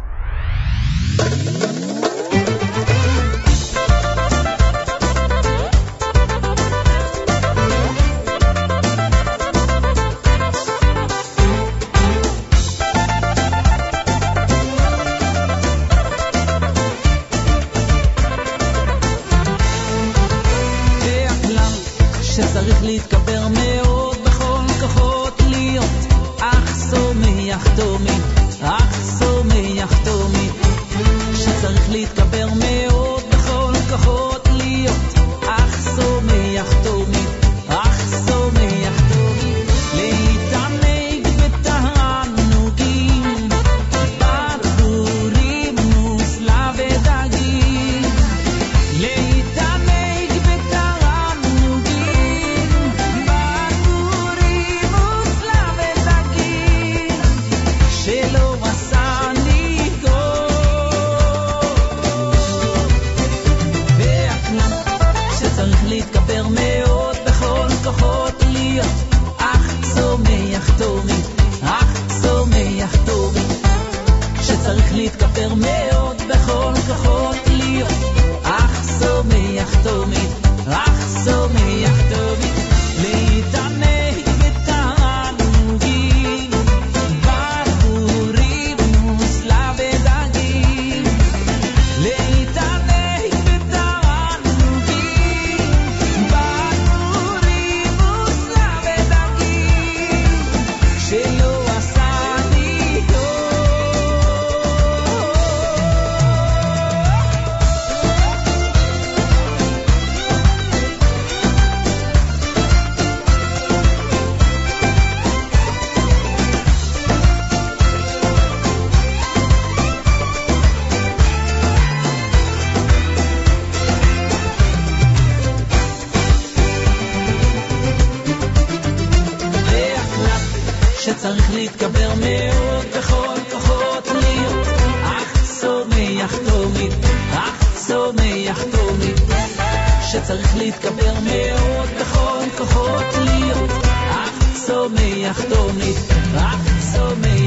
צריך להתגבר מאוד בכל כוחות להיות רק שמח תמיד, רק שמח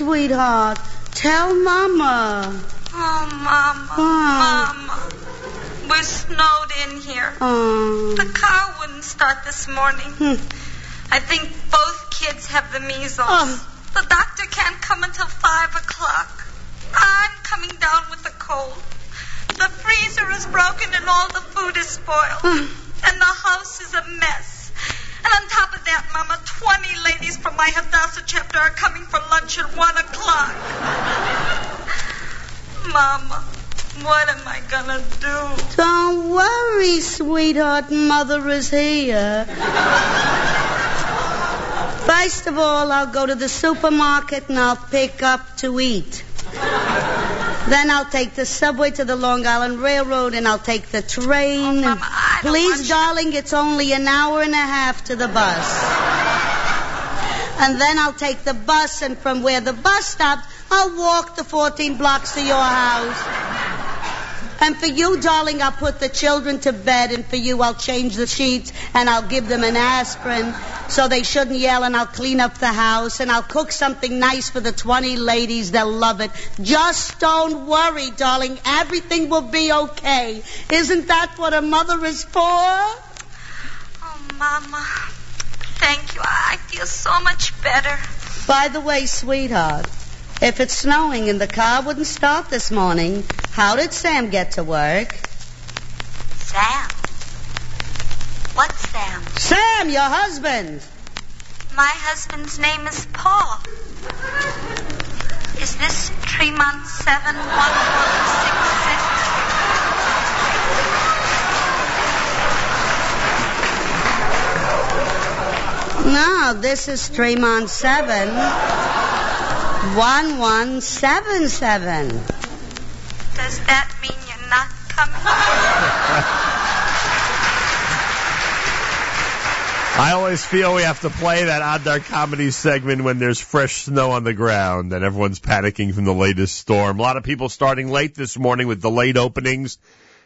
sweetheart. Tell Mama.
Oh, Mama, oh. Mama. We're snowed in here.
Oh.
The car wouldn't start this morning. Hmm. I think both kids have the measles.
Oh.
The doctor can't come until 5 o'clock. I'm coming down with a cold. The freezer is broken and all the food is spoiled.
Hmm. Sweetheart. Mother is here. First of all, I'll go to the supermarket and I'll pick up to eat. Then I'll take the subway to the Long Island Railroad and I'll take the train. Please, darling, it's only an hour and a half to the bus. And then I'll take the bus, and from where the bus stops, I'll walk the 14 blocks to your house. And for you, darling, I'll put the children to bed, and for you, I'll change the sheets, and I'll give them an aspirin so they shouldn't yell, and I'll clean up the house, and I'll cook something nice for the 20 ladies. They'll love it. Just don't worry, darling. Everything will be okay. Isn't that what a mother is for?
Oh, Mama, thank you. I feel so much better.
By the way, sweetheart, if it's snowing and the car wouldn't start this morning, how did Sam get to work?
Sam. What Sam?
Sam, your husband.
My husband's name is Paul. Is this Tremont 71166?
No, this is Tremont 7 1177.
Does that mean you're not coming?
I always feel we have to play that Adar comedy segment when there's fresh snow on the ground and everyone's panicking from the latest storm. A lot of people starting late this morning with delayed openings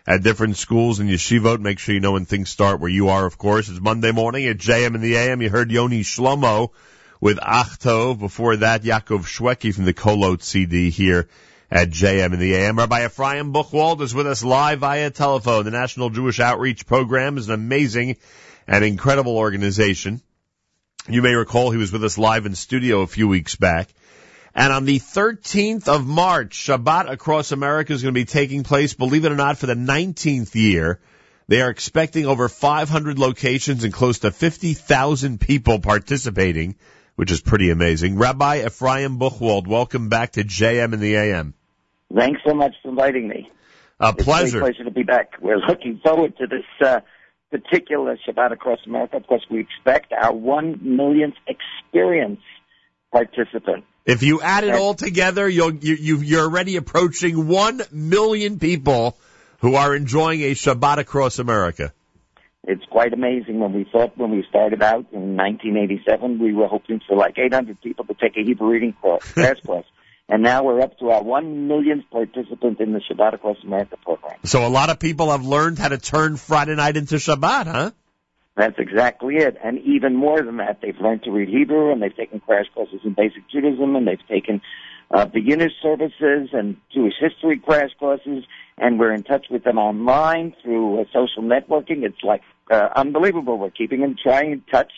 at different schools in Yeshivot. Make sure you know when things start where you are, of course. It's Monday morning at JM in the AM. You heard Yoni Shlomo with Achtov. Before that, Yaakov Shweki from the Kolot CD here at JM in the AM. Rabbi Ephraim Buchwald is with us live via telephone. The National Jewish Outreach Program is an amazing and incredible organization. You may recall he was with us live in studio a few weeks back. And on the 13th of March, Shabbat across America is going to be taking place, believe it or not, for the 19th year. They are expecting over 500 locations and close to 50,000 people participating, which is pretty amazing. Rabbi Ephraim Buchwald, welcome back to JM in the AM.
Thanks so much for inviting me.
A
It's
pleasure.
a pleasure to be back. We're looking forward to this uh, particular Shabbat across America. Of course, we expect our one millionth experience participant.
If you add it all together, you'll, you, you, you're already approaching one million people who are enjoying a Shabbat across America.
It's quite amazing. When we thought when we started out in 1987, we were hoping for like 800 people to take a Hebrew reading course, class course. And now we're up to our one millionth participant in the Shabbat Across America program.
So a lot of people have learned how to turn Friday night into Shabbat, huh?
That's exactly it. And even more than that, they've learned to read Hebrew and they've taken crash courses in basic Judaism and they've taken uh, beginner services and Jewish history crash courses. And we're in touch with them online through uh, social networking. It's like uh, unbelievable. We're keeping in trying in touch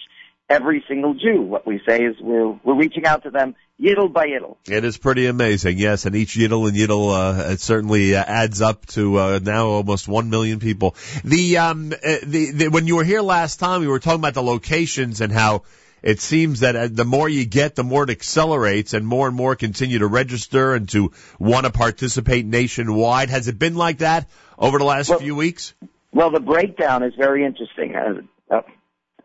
every single Jew. What we say is we're we're reaching out to them yittle by yittle.
It is pretty amazing, yes. And each Yidel and Yidel, uh, it certainly uh, adds up to uh, now almost one million people. The um, uh, the, the when you were here last time, we were talking about the locations and how it seems that uh, the more you get, the more it accelerates, and more and more continue to register and to want to participate nationwide. Has it been like that over the last few weeks?
Well, the breakdown is very interesting. Uh, uh,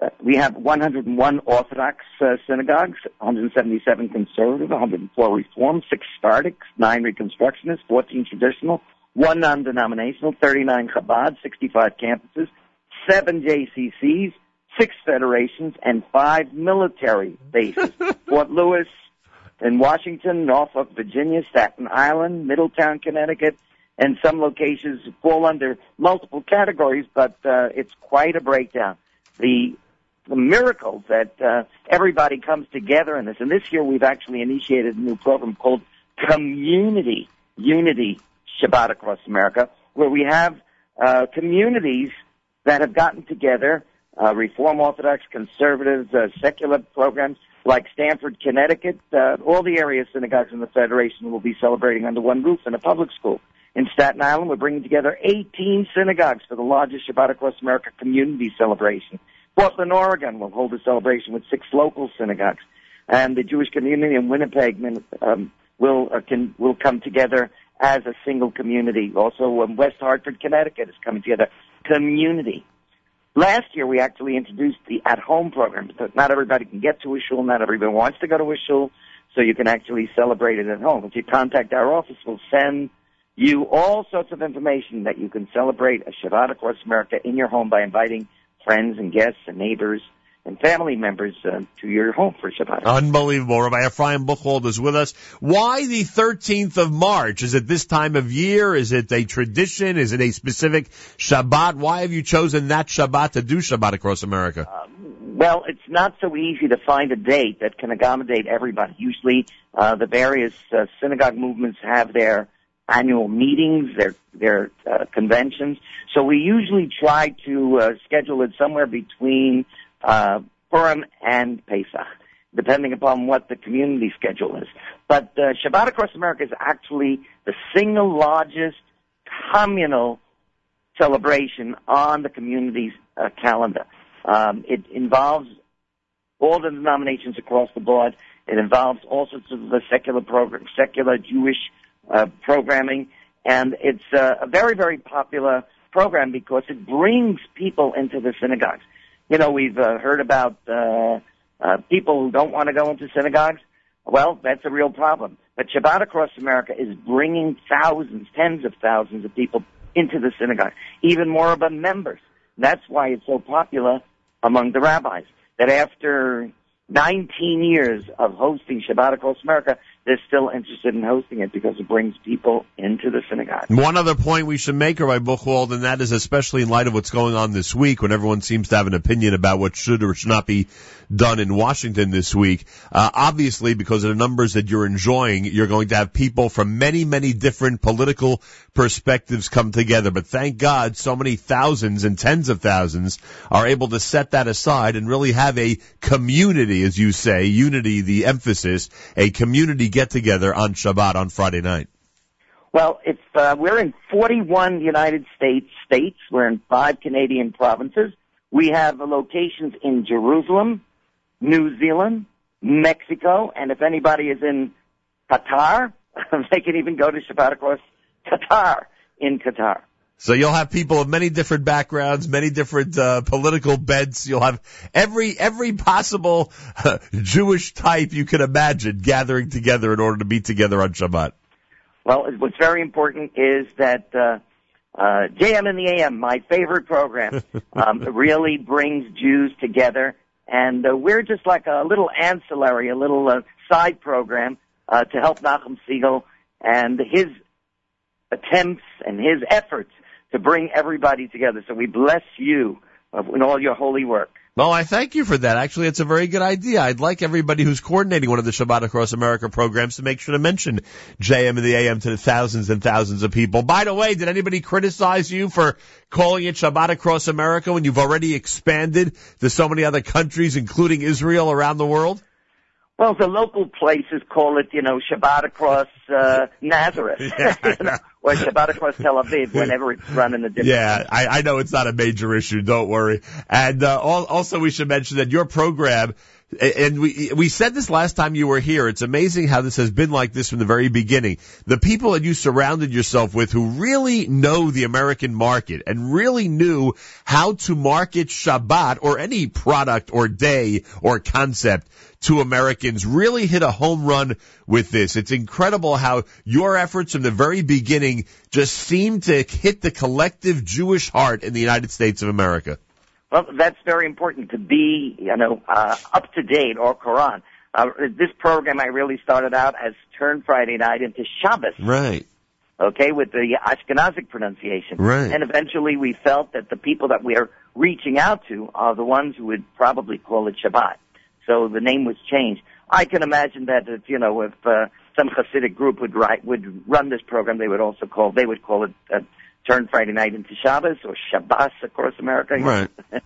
uh, we have 101 Orthodox uh, synagogues, 177 conservative, 104 Reform, 6 Sephardic, 9 Reconstructionists, 14 traditional, 1 non-denominational, 39 Chabad, 65 campuses, 7 JCCs, 6 federations, and 5 military bases. Fort Lewis in Washington, Norfolk, Virginia, Staten Island, Middletown, Connecticut, and some locations fall under multiple categories, but uh, it's quite a breakdown. The the miracle that uh, everybody comes together in this, and this year we've actually initiated a new program called Community Unity Shabbat across America, where we have uh, communities that have gotten together uh, Reform Orthodox, conservative, uh, secular programs like Stamford, Connecticut. Uh, all the area synagogues in the Federation will be celebrating under one roof in a public school. In Staten Island, we're bringing together 18 synagogues for the largest Shabbat Across America community celebration. Portland, Oregon will hold a celebration with six local synagogues. And the Jewish community in Winnipeg um, will, uh, can, will come together as a single community. Also, um, West Hartford, Connecticut is coming together. Community. Last year, we actually introduced the at-home program. Because not everybody can get to a shul, not everybody wants to go to a shul, so you can actually celebrate it at home. If you contact our office, we'll send you all sorts of information that you can celebrate a Shabbat across America in your home by inviting friends and guests and neighbors and family members uh, to your home for Shabbat.
Unbelievable. Rabbi Ephraim Buchwald is with us. Why the 13th of March? Is it this time of year? Is it a tradition? Is it a specific Shabbat? Why have you chosen that Shabbat to do Shabbat across America?
Um, well, it's not so easy to find a date that can accommodate everybody. Usually, uh, the various uh, synagogue movements have their annual meetings, their their uh, conventions. So we usually try to uh, schedule it somewhere between uh, Purim and Pesach, depending upon what the community schedule is. But uh, Shabbat Across America is actually the single largest communal celebration on the community's uh, calendar. Um, it involves all the denominations across the board. It involves all sorts of the secular program, secular Jewish uh, programming, and it's uh, a very, very popular program because it brings people into the synagogues. You know, we've uh, heard about uh, uh, people who don't want to go into synagogues. Well, that's a real problem. But Shabbat Across America is bringing thousands, tens of thousands of people into the synagogue, even more of them members. That's why it's so popular among the rabbis. That after 19 years of hosting Shabbat Across America, they're still interested in hosting it because it brings people into the synagogue.
One other point we should make, Rabbi Buchwald, and that is especially in light of what's going on this week, when everyone seems to have an opinion about what should or should not be done in Washington this week. Uh, obviously, because of the numbers that you're enjoying, you're going to have people from many, many different political perspectives come together. But thank God, so many thousands and tens of thousands are able to set that aside and really have a community, as you say, unity, the emphasis, a community get together on Shabbat on Friday night?
Well, it's uh, we're in 41 United States states. We're in five Canadian provinces. We have locations in Jerusalem, New Zealand, Mexico, and if anybody is in Qatar, they can even go to Shabbat across Qatar in Qatar.
So you'll have people of many different backgrounds, many different uh, political bents. You'll have every every possible uh, Jewish type you can imagine gathering together in order to be together on Shabbat.
Well, what's very important is that uh, uh, JM in the AM, my favorite program, um, really brings Jews together, and uh, we're just like a little ancillary, a little uh, side program uh, to help Nachum Segal and his attempts and his efforts to bring everybody together. So we bless you in all your holy work.
Well, I thank you for that. Actually, it's a very good idea. I'd like everybody who's coordinating one of the Shabbat Across America programs to make sure to mention JM in the AM to the thousands and thousands of people. By the way, did anybody criticize you for calling it Shabbat Across America when you've already expanded to so many other countries, including Israel, around the world?
Well, the local places call it, you know, Shabbat across uh, Nazareth,
Yeah,
you know, or Shabbat across Tel Aviv. Whenever it's run in a different.
Yeah, I, I know it's not a major issue. Don't worry. And uh, al- also, we should mention that your program. And we we said this last time you were here. It's amazing how this has been like this from the very beginning. The people that you surrounded yourself with who really know the American market and really knew how to market Shabbat or any product or day or concept to Americans really hit a home run with this. It's incredible how your efforts from the very beginning just seem to hit the collective Jewish heart in the United States of America.
Well, that's very important to be, you know, uh, up to date or Quran. Uh, this program I really started out as Turn Friday Night into Shabbos.
Right.
Okay, with the Ashkenazic pronunciation.
Right.
And eventually we felt that the people that we are reaching out to are the ones who would probably call it Shabbat. So the name was changed. I can imagine that if, you know, if, uh, some Hasidic group would write, would run this program, they would also call, they would call it, uh, Turn Friday Night into Shabbos or Shabbos across America.
Right.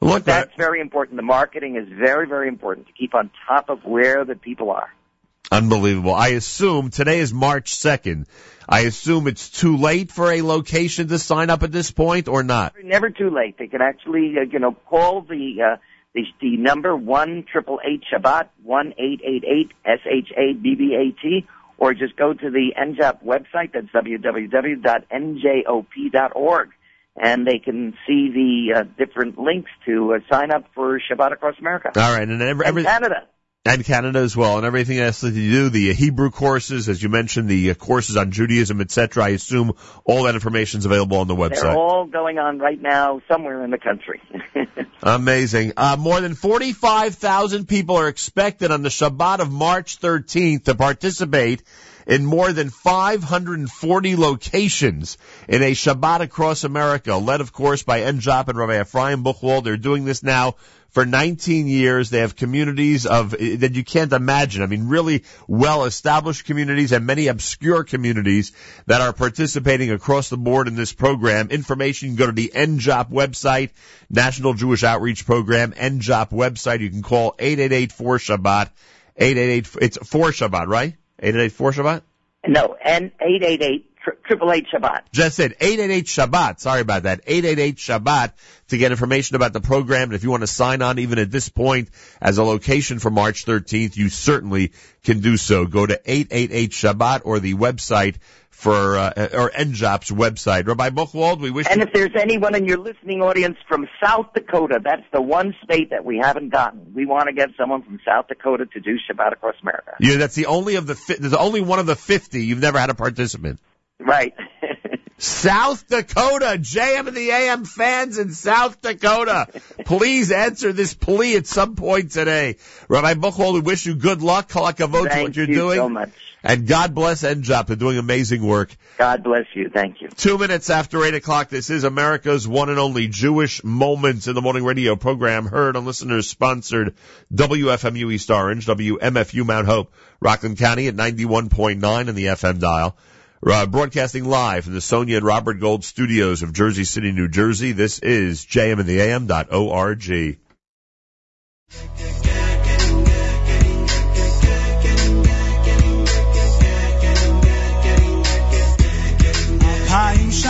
Look,
That's very important. The marketing is very, very important to keep on top of where the people are.
Unbelievable. I assume today is March 2nd. I assume it's too late for a location to sign up at this point or not?
Never too late. They can actually, uh, you know, call the uh, the, the number one triple eight Shabbat one eight eight eight S H A B B A T, or just go to the NJOP website. That's www.njop.org, and they can see the uh, different links to uh, sign up for Shabbat across America
All right, and every, every
and Canada.
And Canada as well, and everything else that you do, the Hebrew courses, as you mentioned, the uh, courses on Judaism, etc. I assume all that information is available on the website.
They're all going on right now somewhere in the country.
Amazing. Uh, more than 45,000 people are expected on the Shabbat of March 13th to participate in more than 540 locations in a Shabbat across America, led of course by NJOP and Rabbi Ephraim Buchwald. They're doing this now for 19 years. They have communities of eh, that you can't imagine. I mean, really well-established communities and many obscure communities that are participating across the board in this program. Information, go to the NJOP website, National Jewish Outreach Program, NJOP website. You can call 888-4-SHABBAT, 888, it's 4-SHABBAT, right? 888 Shabbat?
No, and 888 Triple Eight Shabbat.
Just said Eight eight eight Shabbat. Sorry about that. Eight eight eight Shabbat to get information about the program. And if you want to sign on, even at this point, as a location for March 13th, you certainly can do so. Go to eight eight eight Shabbat or the website for, uh, or NJOP's website. Rabbi Buchwald, we wish
And
you,
if there's anyone in your listening audience from South Dakota, that's the one state that we haven't gotten. We want to get someone from South Dakota to do Shabbat across America.
yeah, that's the only of the, fi- there's only one of the 50 you've never had a participant.
Right.
South Dakota, JM in the AM fans in South Dakota, please answer this plea at some point today. Rabbi Buchwald, we wish you good luck, Kalakavot, what you're
you
doing.
so much.
And God bless NJOP. They're doing amazing work.
God bless you. Thank you.
Two minutes after eight o'clock, this is America's one and only Jewish Moments in the Morning radio program, heard on listeners sponsored WFMU East Orange, WMFU Mount Hope, Rockland County at 91.9 in the FM dial. Uh, broadcasting live from the Sonia and Robert Gold studios of Jersey City, New Jersey. This is
jmintheam.org.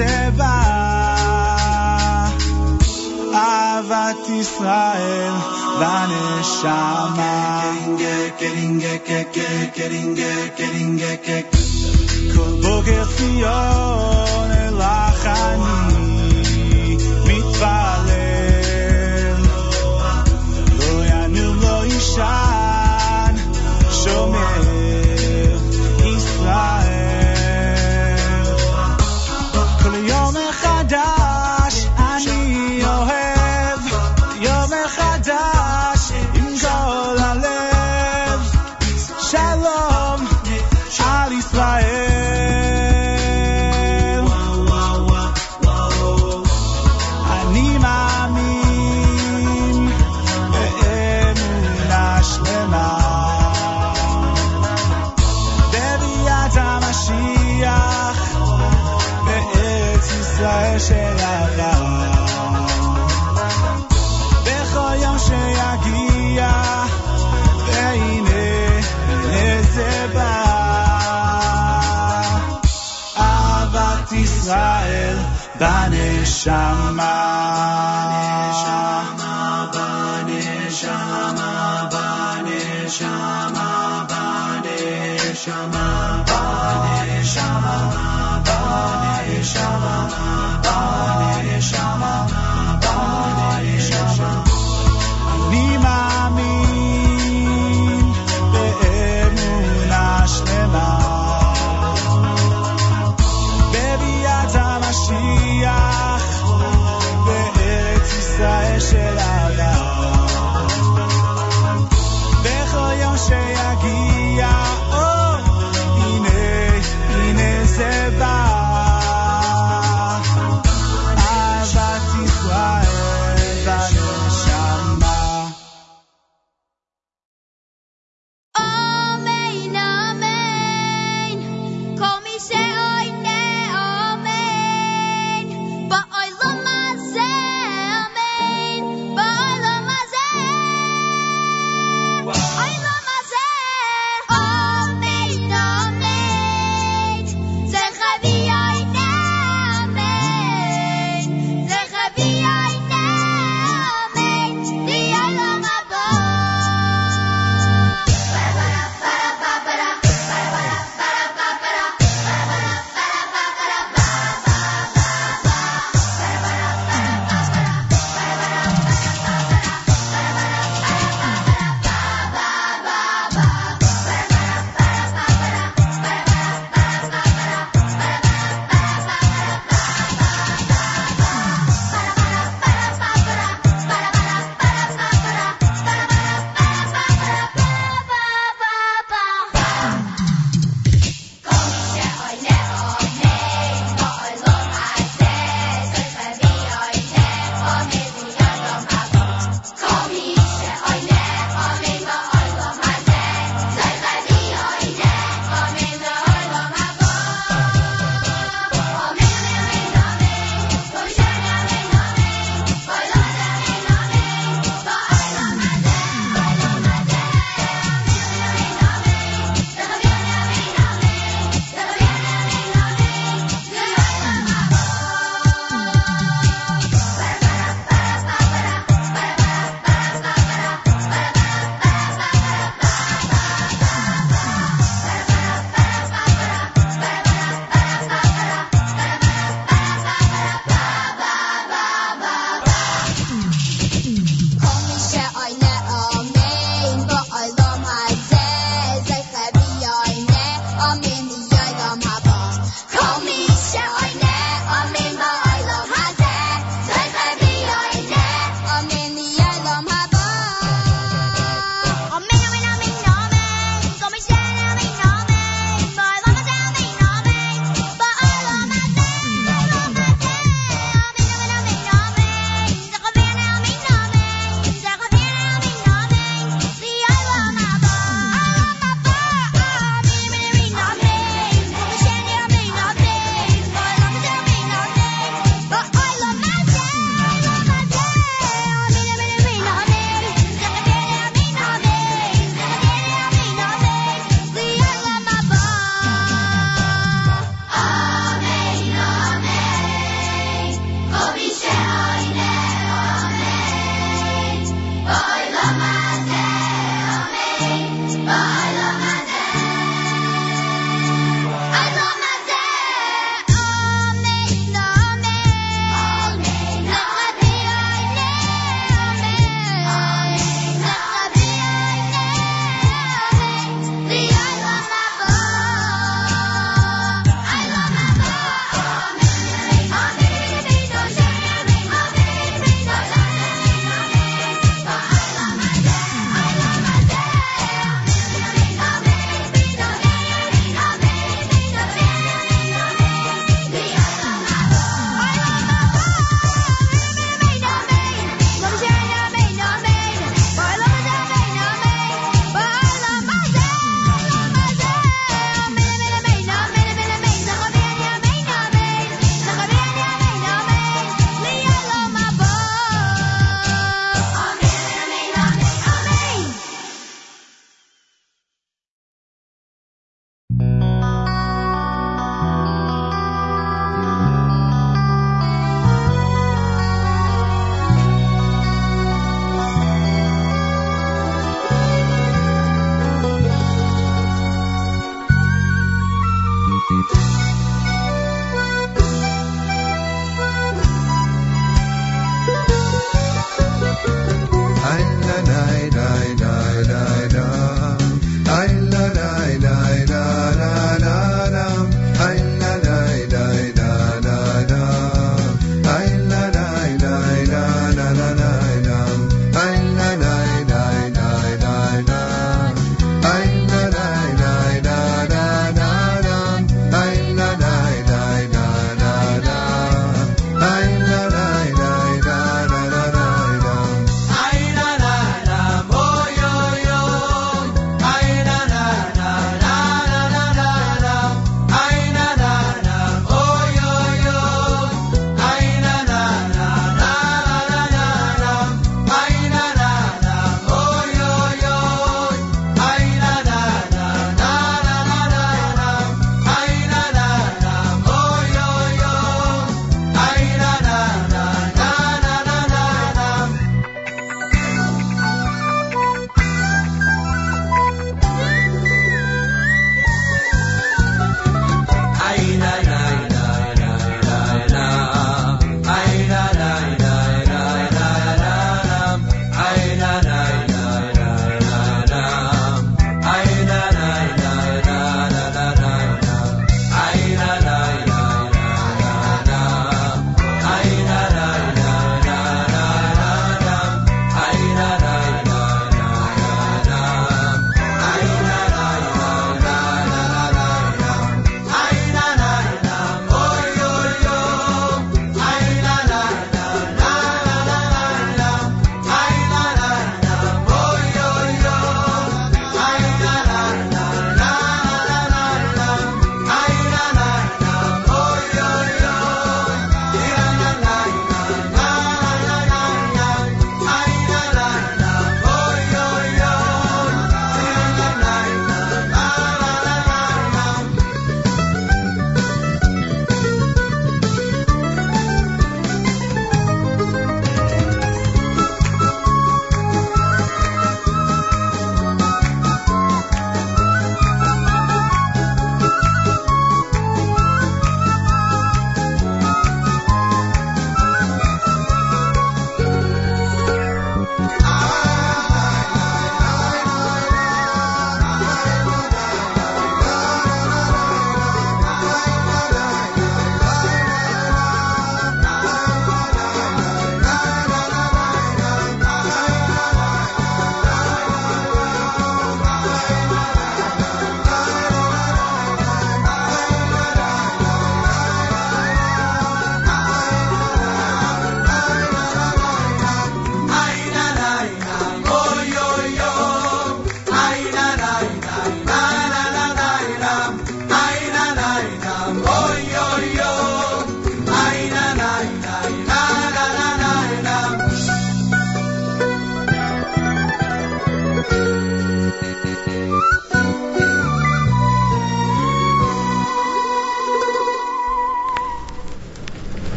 הנה זה בא אהבת ישראל בנשמה כל בוקר ציון אלך אני מתפלל לא ינום לא יישן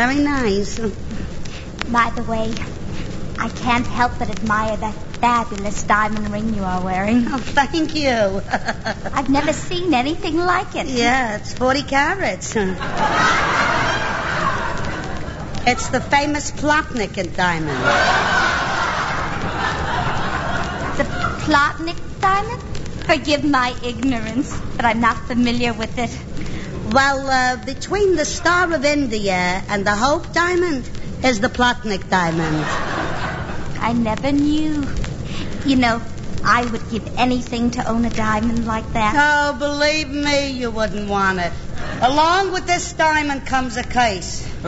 Very nice.
By the way, I can't help but admire that fabulous diamond ring you are wearing.
Oh, thank you.
I've never seen anything like it.
Yeah, it's 40 carats. It's the famous Plotnik diamond.
The Plotnik diamond? Forgive my ignorance, but I'm not familiar with it.
Well, uh, between the Star of India and the Hope diamond is the Plotnik diamond.
I never knew. You know, I would give anything to own a diamond like that.
Oh, believe me, you wouldn't want it. Along with this diamond comes a case.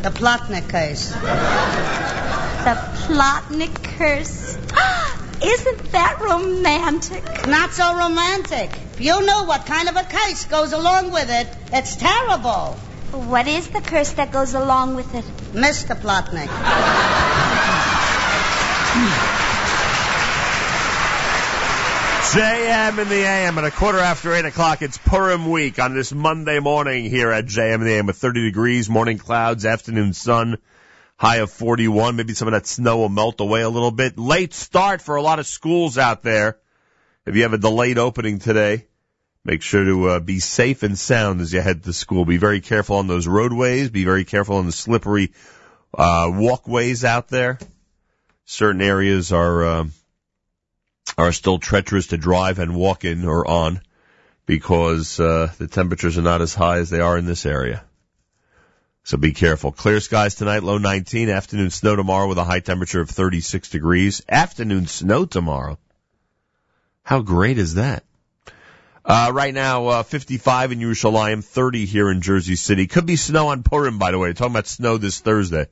The Plotnik case.
The Plotnik curse. Isn't that romantic?
Not so romantic. If you know what kind of a case goes along with it, it's terrible.
What is the curse that goes along with it?
Mr. Plotnik.
JM in the AM at a quarter after 8 o'clock. It's Purim week on this Monday morning here at JM in the AM with 30 degrees, morning clouds, afternoon sun, high of 41. Maybe some of that snow will melt away a little bit. Late start for a lot of schools out there. If you have a delayed opening today, make sure to uh, be safe and sound as you head to school. Be very careful on those roadways. Be very careful on the slippery uh, walkways out there. Certain areas are. Uh, are still treacherous to drive and walk in or on because uh, the temperatures are not as high as they are in this area. So be careful. Clear skies tonight, low 19. Afternoon snow tomorrow with a high temperature of 36 degrees. Afternoon snow tomorrow. How great is that? Uh, right now, uh, 55 in Yerushalayim, 30 here in Jersey City. Could be snow on Purim, by the way. Talking about snow this Thursday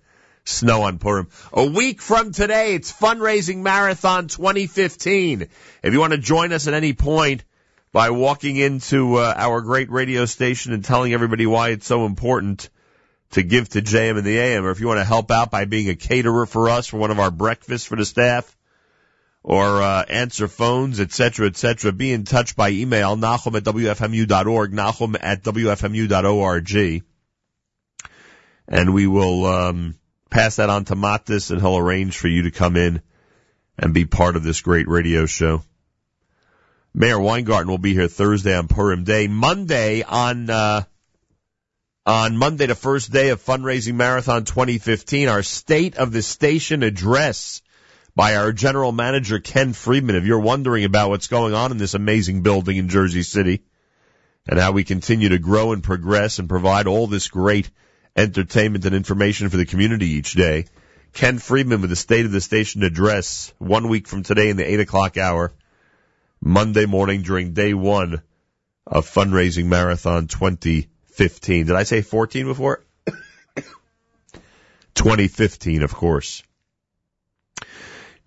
snow on Purim. A week from today, it's Fundraising Marathon 2015. If you want to join us at any point by walking into uh, our great radio station and telling everybody why it's so important to give to JM in the AM, or if you want to help out by being a caterer for us for one of our breakfasts for the staff, or uh, answer phones, etc., etc., be in touch by email, nachum at wfmu.org, nachum at wfmu.org, and we will um, pass that on to Matis, and he'll arrange for you to come in and be part of this great radio show. Meir Weingarten will be here Thursday on Purim Day. Monday on uh, on Monday, the first day of fundraising marathon 2015, our state of the station address by our general manager Ken Freedman. If you're wondering about what's going on in this amazing building in Jersey City and how we continue to grow and progress and provide all this great entertainment and information for the community each day. Ken Freedman with the State of the Station address one week from today in the 8 o'clock hour, Monday morning during day one of Fundraising Marathon 2015. Did I say 14 before? 2015, of course.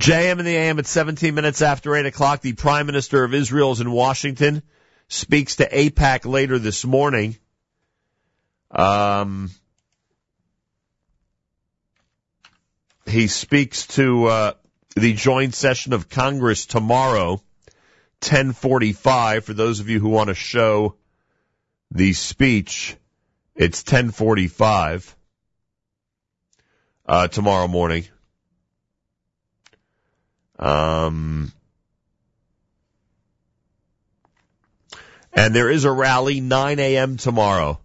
JM in the AM at 17 minutes after 8 o'clock. The Prime Minister of Israel is in Washington, speaks to AIPAC later this morning. Um, he speaks to uh, the joint session of Congress tomorrow, 10:45. For those of you who want to show the speech, it's 10:45 uh, tomorrow morning. Um, and there is a rally 9 a.m. tomorrow.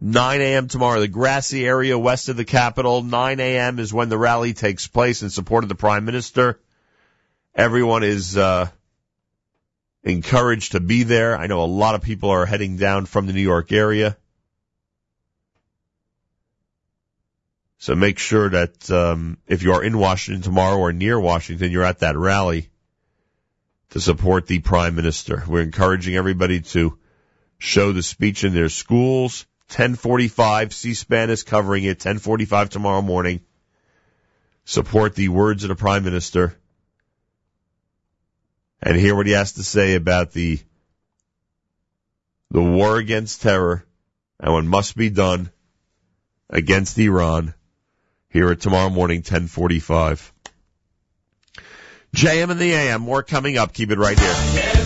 9 a.m. tomorrow, the grassy area west of the Capitol. 9 a.m. is when the rally takes place in support of the Prime Minister. Everyone is uh, encouraged to be there. I know a lot of people are heading down from the New York area. So make sure that um, if you are in Washington tomorrow or near Washington, you're at that rally to support the Prime Minister. We're encouraging everybody to show the speech in their schools 1045. C-SPAN is covering it. 1045 tomorrow morning. Support the words of the Prime Minister and hear what he has to say about the the war against terror and what must be done against Iran. Here at tomorrow morning, 1045. JM in the AM, more coming up. Keep it right here.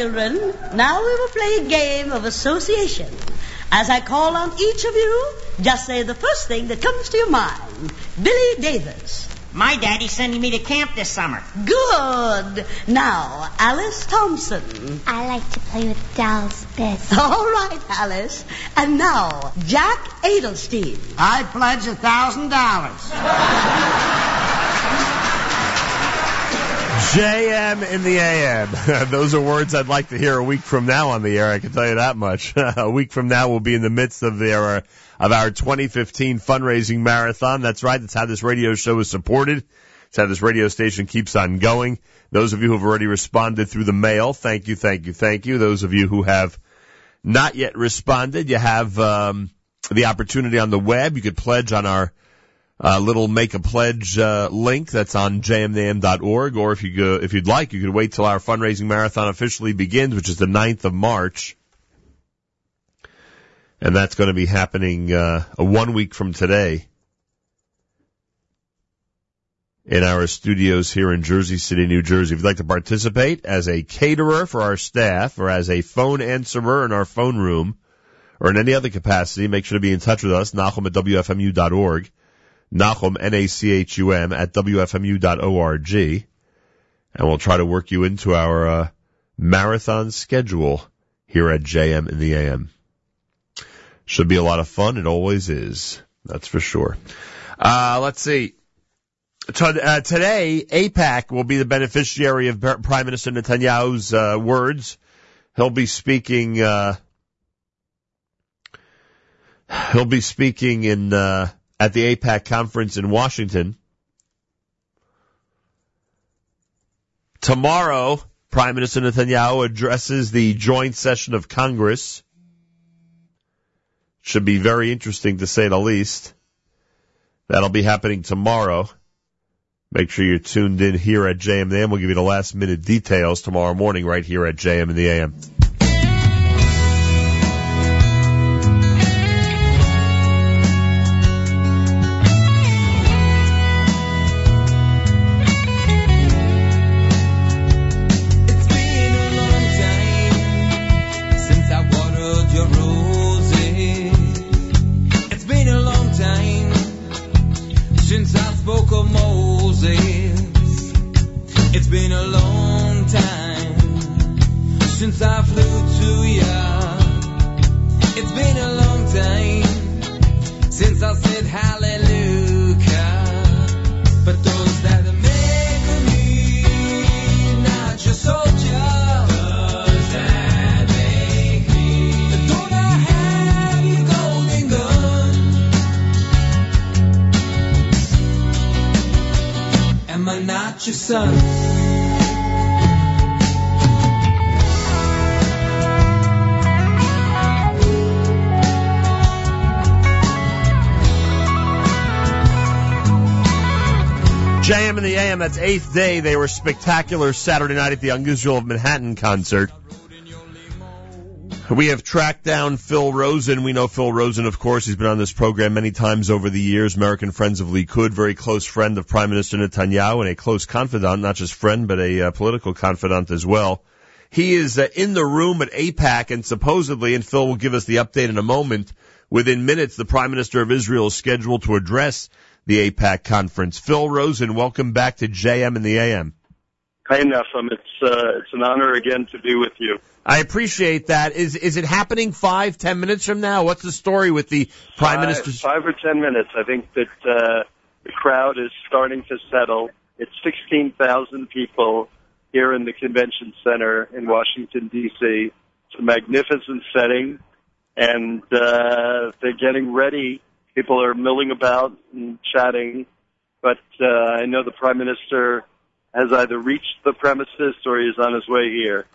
Children. Now we will play a game of association. As I call on each of you, just say the first thing that comes to your mind. Billy Davis.
My daddy's sending me to camp this summer.
Good. Now, Alice Thompson.
I like to play with dolls best.
All right, Alice. And now, Jack Adelstein.
I pledge a thousand dollars.
JM in the AM. Those are words I'd like to hear a week from now on the air. I can tell you that much. a week from now, we'll be in the midst of their of our 2015 fundraising marathon. That's right. That's how this radio show is supported. It's how this radio station keeps on going. Those of you who have already responded through the mail, thank you, thank you, thank you. Those of you who have not yet responded, you have um, the opportunity on the web. You could pledge on our uh, little make a pledge uh, link that's on jmintheam.org, or if you go, if you'd like, you could wait till our fundraising marathon officially begins, which is the 9th of March, and that's going to be happening uh, one week from today in our studios here in Jersey City, New Jersey. If you'd like to participate as a caterer for our staff, or as a phone answerer in our phone room, or in any other capacity, make sure to be in touch with us, Nachum at WFMU.org. Nachum, N-A-C-H-U-M, at WFMU.org. And we'll try to work you into our uh, marathon schedule here at JM in the AM. Should be a lot of fun. It always is. That's for sure. Uh, let's see. Uh, today, AIPAC will be the beneficiary of Prime Minister Netanyahu's uh, words. He'll be speaking. Uh, he'll be speaking in uh, at the AIPAC conference in Washington. Tomorrow, Prime Minister Netanyahu addresses the joint session of Congress. Should be very interesting to say the least. That'll be happening tomorrow. Make sure you're tuned in here at JM in the AM. We'll give you the last minute details tomorrow morning right here at JM in the AM. JM in the AM, that's eighth day. They were spectacular Saturday night at the Unusual of Manhattan concert. We have tracked down Phil Rosen. We know Phil Rosen, of course. He's been on this program many times over the years. American Friends of Likud, very close friend of Prime Minister Netanyahu and a close confidant, not just friend, but a uh, political confidant as well. He is uh, in the room at AIPAC and supposedly, and Phil will give us the update in a moment, within minutes, the Prime Minister of Israel is scheduled to address the AIPAC conference. Phil Rosen, welcome back to JM in the AM.
Hi, Nachum. It's uh, it's an honor again to be with you.
I appreciate that. Is is it happening five, ten minutes from now? What's the story with the Prime Minister?
Five or ten minutes. I think that uh, the crowd is starting to settle. It's 16,000 people here in the convention center in Washington, D.C. It's a magnificent setting, and uh, they're getting ready people are milling about and chatting, but uh, I know the prime minister has either reached the premises or he's on his way here.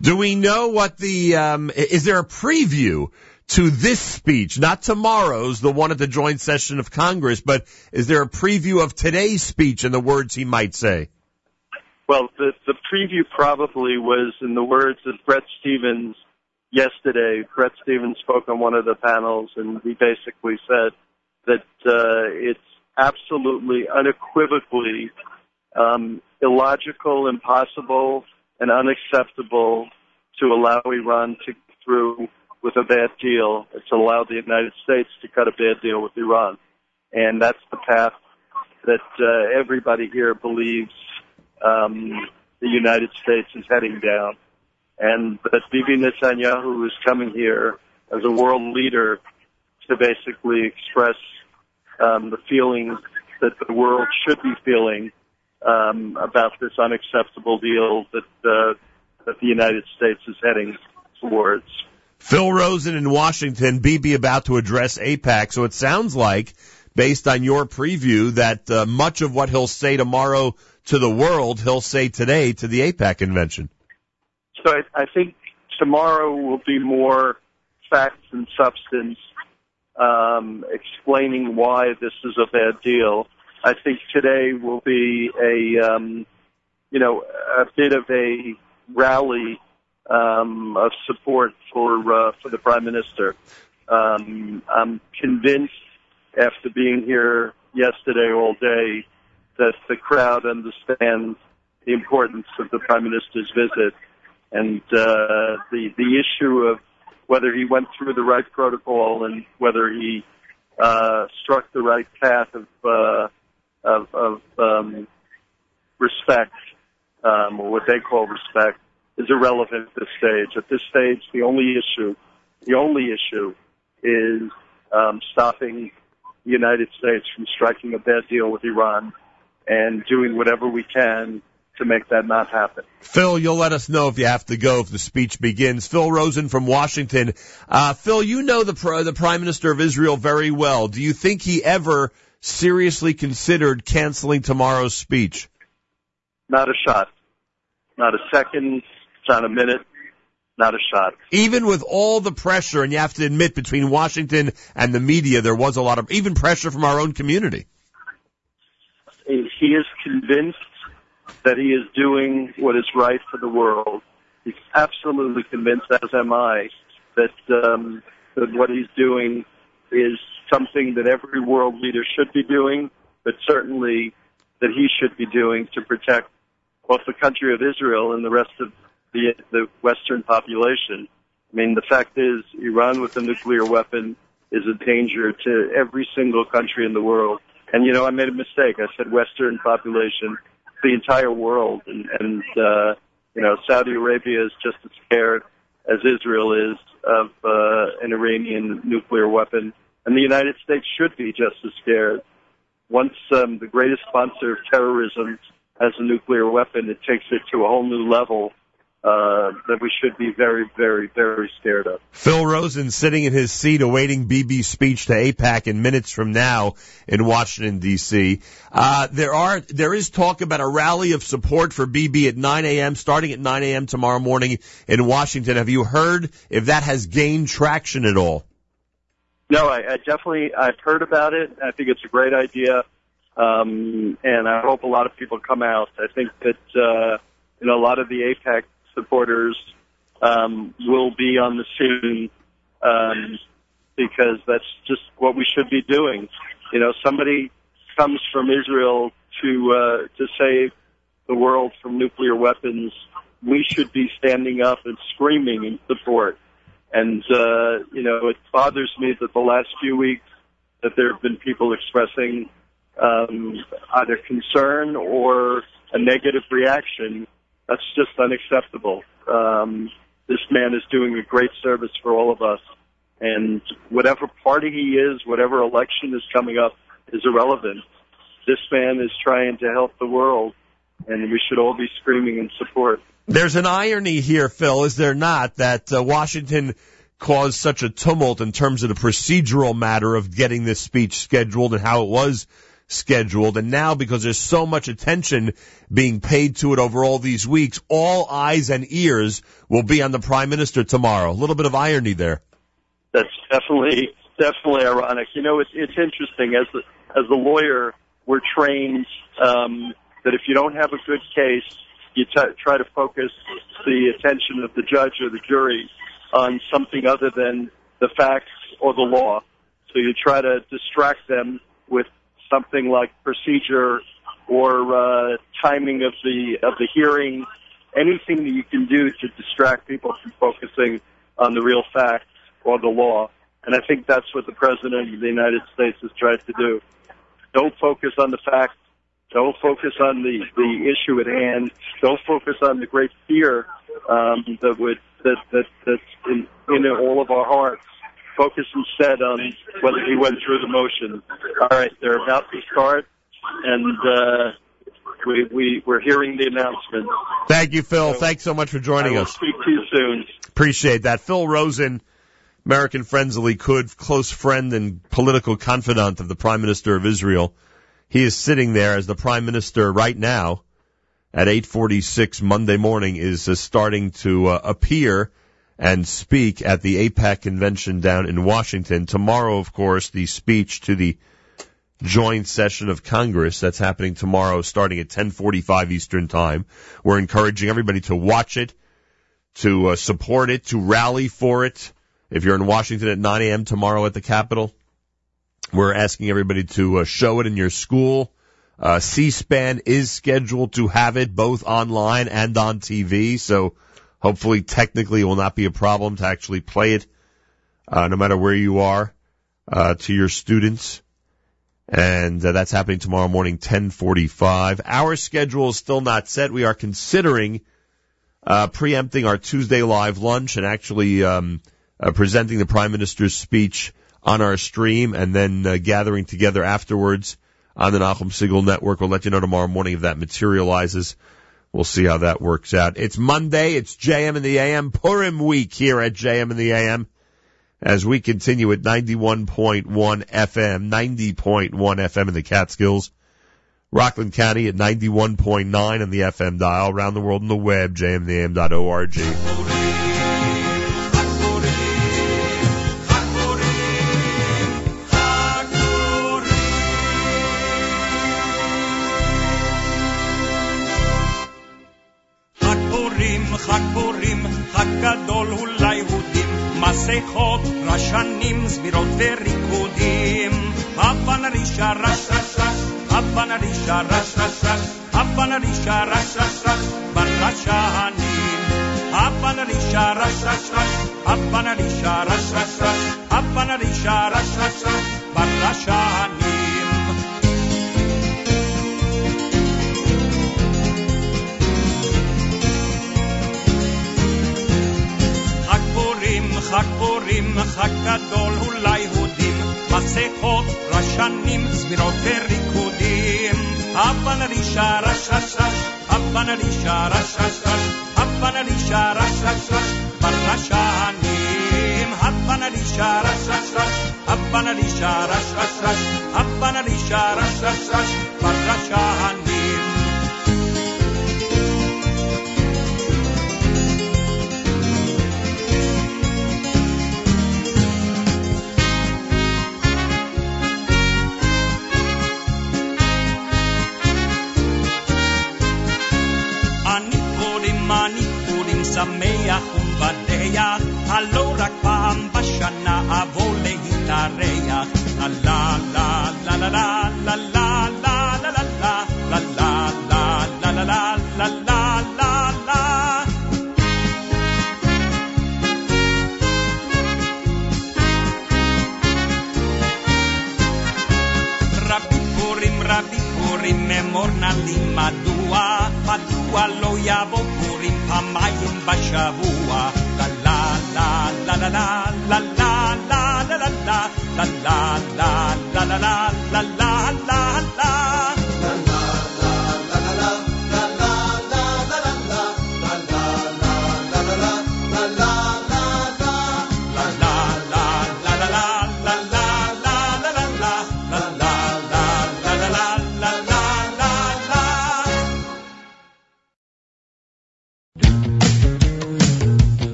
Do we know what the um, is there a preview to this speech, not tomorrow's, the one at the joint session of Congress, but is there a preview of today's speech and the words he might say?
Well, the the preview probably was in the words of Bret Stephens yesterday, Bret Stephens spoke on one of the panels, and he basically said that uh, it's absolutely, unequivocally um, illogical, impossible, and unacceptable to allow Iran to go through with a bad deal. It's allowed the United States to cut a bad deal with Iran. And that's the path that uh, everybody here believes um, the United States is heading down. And that Bibi Netanyahu is coming here as a world leader to basically express um, the feelings that the world should be feeling um, about this unacceptable deal that uh, that the United States is heading towards.
Phil Rosen in Washington, Bibi about to address AIPAC. So it sounds like, based on your preview, that uh, much of what he'll say tomorrow to the world, he'll say today to the AIPAC convention.
So I, I think tomorrow will be more facts and substance, um, explaining why this is a bad deal. I think today will be a, um, you know, a bit of a rally um, of support for uh, for the prime minister. Um, I'm convinced, after being here yesterday all day, that the crowd understands the importance of the prime minister's visit and uh, the the issue of whether he went through the right protocol and whether he uh, struck the right path of uh, of, of um, respect, um, or what they call respect, is irrelevant at this stage. At this stage, the only issue, the only issue, is um, stopping the United States from striking a bad deal with Iran and doing whatever we can to make that not happen.
Phil, you'll let us know if you have to go if the speech begins. Phil Rosen from Washington. Uh, Phil, you know the the Prime Minister of Israel very well. Do you think he ever seriously considered canceling tomorrow's speech?
Not a shot. Not a second. Not a minute. Not a shot.
Even with all the pressure, and you have to admit, between Washington and the media, there was a lot of even pressure from our own community.
He is convinced that he is doing what is right for the world. He's absolutely convinced, as am I, that um, that what he's doing is something that every world leader should be doing, but certainly that he should be doing to protect both the country of Israel and the rest of the the Western population. I mean, the fact is, Iran with a nuclear weapon is a danger to every single country in the world. And you know, I made a mistake. I said Western population the entire world, and, and uh, you know, Saudi Arabia is just as scared as Israel is of uh, an Iranian nuclear weapon, and the United States should be just as scared. Once um, the greatest sponsor of terrorism has a nuclear weapon, it takes it to a whole new level uh, that we should be very, very, very scared of.
Phil Rosen sitting in his seat awaiting Bibi's speech to AIPAC in minutes from now in Washington D.C. Uh, there are there is talk about a rally of support for Bibi at 9 a.m. starting at 9 a.m. tomorrow morning in Washington. Have you heard if that has gained traction at all?
No, I, I definitely I've heard about it. I think it's a great idea, um, and I hope a lot of people come out. I think that uh, you know a lot of the APAC supporters um, will be on the scene um, because that's just what we should be doing. You know, somebody comes from Israel to uh, to save the world from nuclear weapons. We should be standing up and screaming in support. And uh, you know, it bothers me that the last few weeks that there have been people expressing um, either concern or a negative reaction that's just unacceptable. Um, this man is doing a great service for all of us. And whatever party he is, whatever election is coming up is irrelevant. This man is trying to help the world, and we should all be screaming in support.
There's an irony here, Phil, is there not, that uh, Washington caused such a tumult in terms of the procedural matter of getting this speech scheduled and how it was scheduled. And now because there's so much attention being paid to it over all these weeks, all eyes and ears will be on the prime minister tomorrow. A little bit of irony there.
That's definitely, definitely ironic. You know, it's, it's interesting as the, as a lawyer, we're trained, um, that if you don't have a good case, you t- try to focus the attention of the judge or the jury on something other than the facts or the law. So you try to distract them with something like procedure or uh, timing of the of the hearing anything that you can do to distract people from focusing on the real facts or the law. And I think that's what the President of the United States has tried to do. Don't focus on the facts. Don't focus on the, the issue at hand. Don't focus on the great fear um, that would that that that's in, in all of our hearts. Focus instead on whether he went through the motion. All right, they're about to start, and uh, we we we're hearing the announcement.
Thank you, Phil. Thanks so much for joining us.
speak to you soon.
Appreciate that. Phil Rosen, American Friends of Likud, close friend and political confidant of the Prime Minister of Israel. He is sitting there as the Prime Minister right now at 8:46 Monday morning is uh, starting to uh, appear and speak at the AIPAC convention down in Washington. Tomorrow, of course, the speech to the joint session of Congress that's happening tomorrow starting at 10:45 Eastern Time. We're encouraging everybody to watch it, to uh, support it, to rally for it. If you're in Washington at 9 a.m. tomorrow at the Capitol, we're asking everybody to uh, show it in your school. Uh, C-SPAN is scheduled to have it both online and on TV, so hopefully technically it will not be a problem to actually play it, uh, no matter where you are, uh, to your students. And uh, that's happening tomorrow morning, 1045. Our schedule is still not set. We are considering, uh, preempting our Tuesday live lunch and actually, um, uh, presenting the Prime Minister's speech on our stream and then uh, gathering together afterwards on the Nachum Segal Network. We'll let you know tomorrow morning if that materializes. We'll see how that works out. It's Monday. It's JM in the AM Purim week here at JM in the AM as we continue at 91.1 FM, 90.1 FM in the Catskills. Rockland County at 91.9 on the FM dial. Around the world on the web,
jmintheam.org. גדול הוא ליהודים, מסכות, רשנים, זמירות וריקודים. אבן רישה רש רש רש, אבן רישה רש רש רש, אבן רישה רש רש רש, ברשנים. אבן רישה רש רש רש, אבן רישה רש רש רש, אבן רישה רש רש רש, ברשנים. פורים, חג פורים, חג גדול הוא ליהודים, מסכות, רשנים, זמירות וריקודים. אבן רישה רש רש רש, אבן רישה רש רש רש, אבן רישה רש רש רש, ברשנים. אבן רישה רש רש רש, אבן רישה רש רש רש, אבן רישה רש רש רש, ברשנים.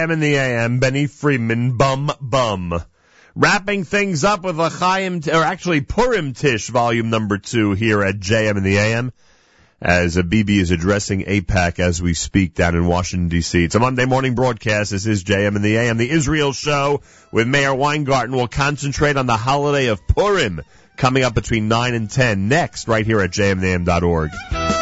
JM in the AM, Benny Friedman, Bum Bum. Wrapping things up with L'chaim, or actually Purim Tish, volume number two here at JM in the AM, as a Bibi is addressing AIPAC as we speak down in Washington DC. It's a Monday morning broadcast. This is JM in the AM. The Israel show with Meir Weingarten will concentrate on the holiday of Purim coming up between 9 and 10 next right here at jmintheam.org.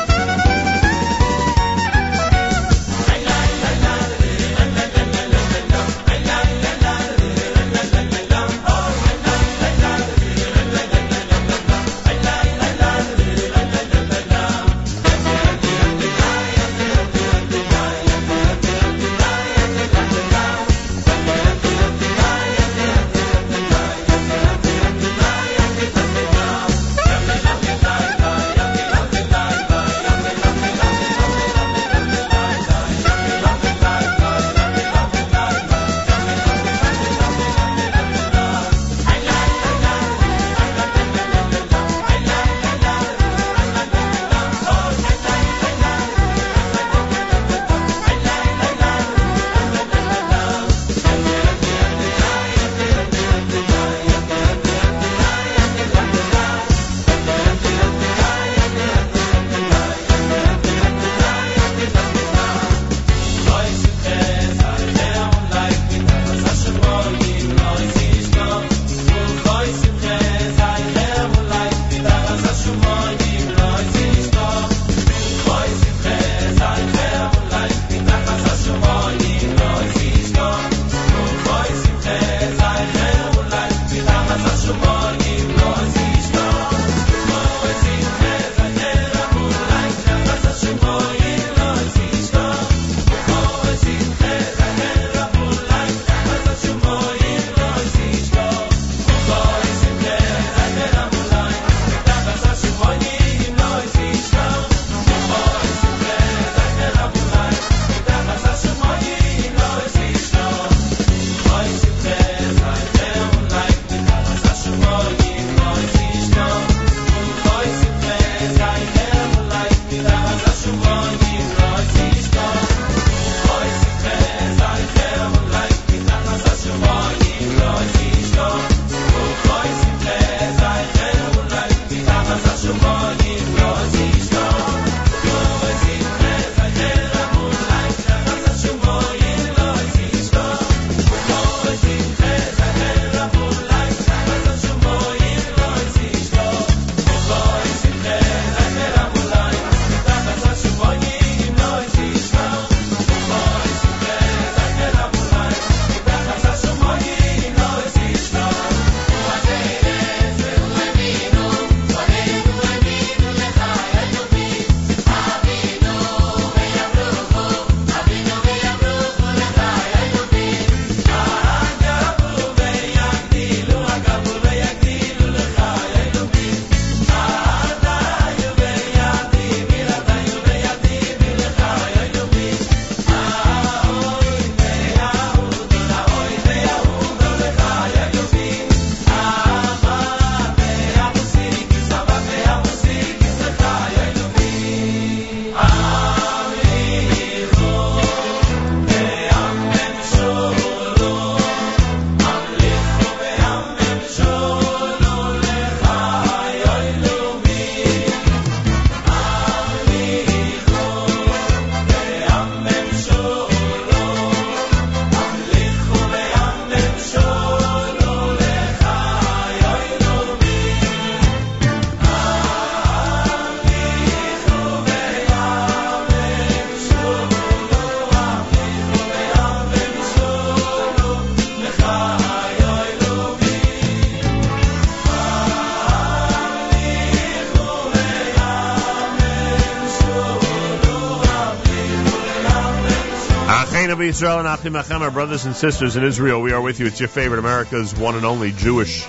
of Israel and Achim Achem, brothers and sisters in Israel. We are with you. It's your favorite America's one and only Jewish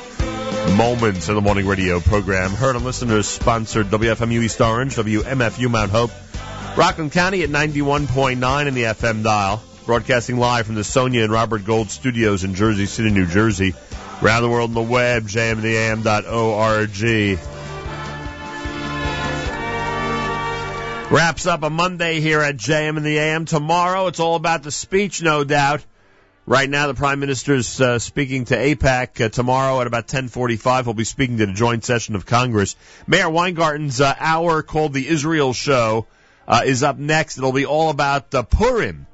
Moments in the Morning Radio program. Heard on listeners sponsored WFMU East Orange, WMFU Mount Hope, Rockland County at 91.9 in the FM dial. Broadcasting live from the Sonia and Robert Gold studios in Jersey City, New Jersey. Around the world on the web, jmintheam.org. Wraps up a Monday here at JM in the AM. Tomorrow, it's all about the speech, no doubt. Right now, the Prime Minister is uh, speaking to AIPAC. Uh, tomorrow at about 10:45, he'll be speaking to the joint session of Congress. Meir Weingarten's uh, hour called the Israel Show uh, is up next. It'll be all about uh, Purim.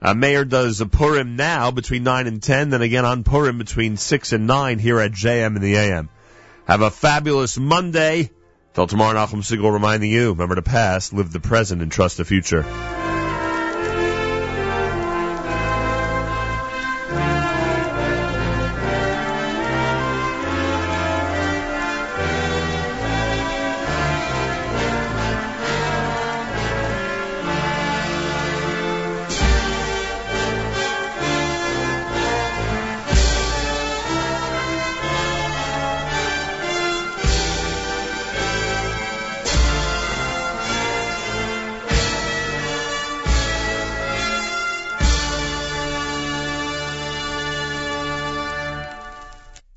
Uh, Meir does Purim now between 9 and 10, then again on Purim between 6 and 9 here at JM in the AM. Have a fabulous Monday. Till tomorrow, Nachum Segal reminding you, remember the past, live the present, and trust the future.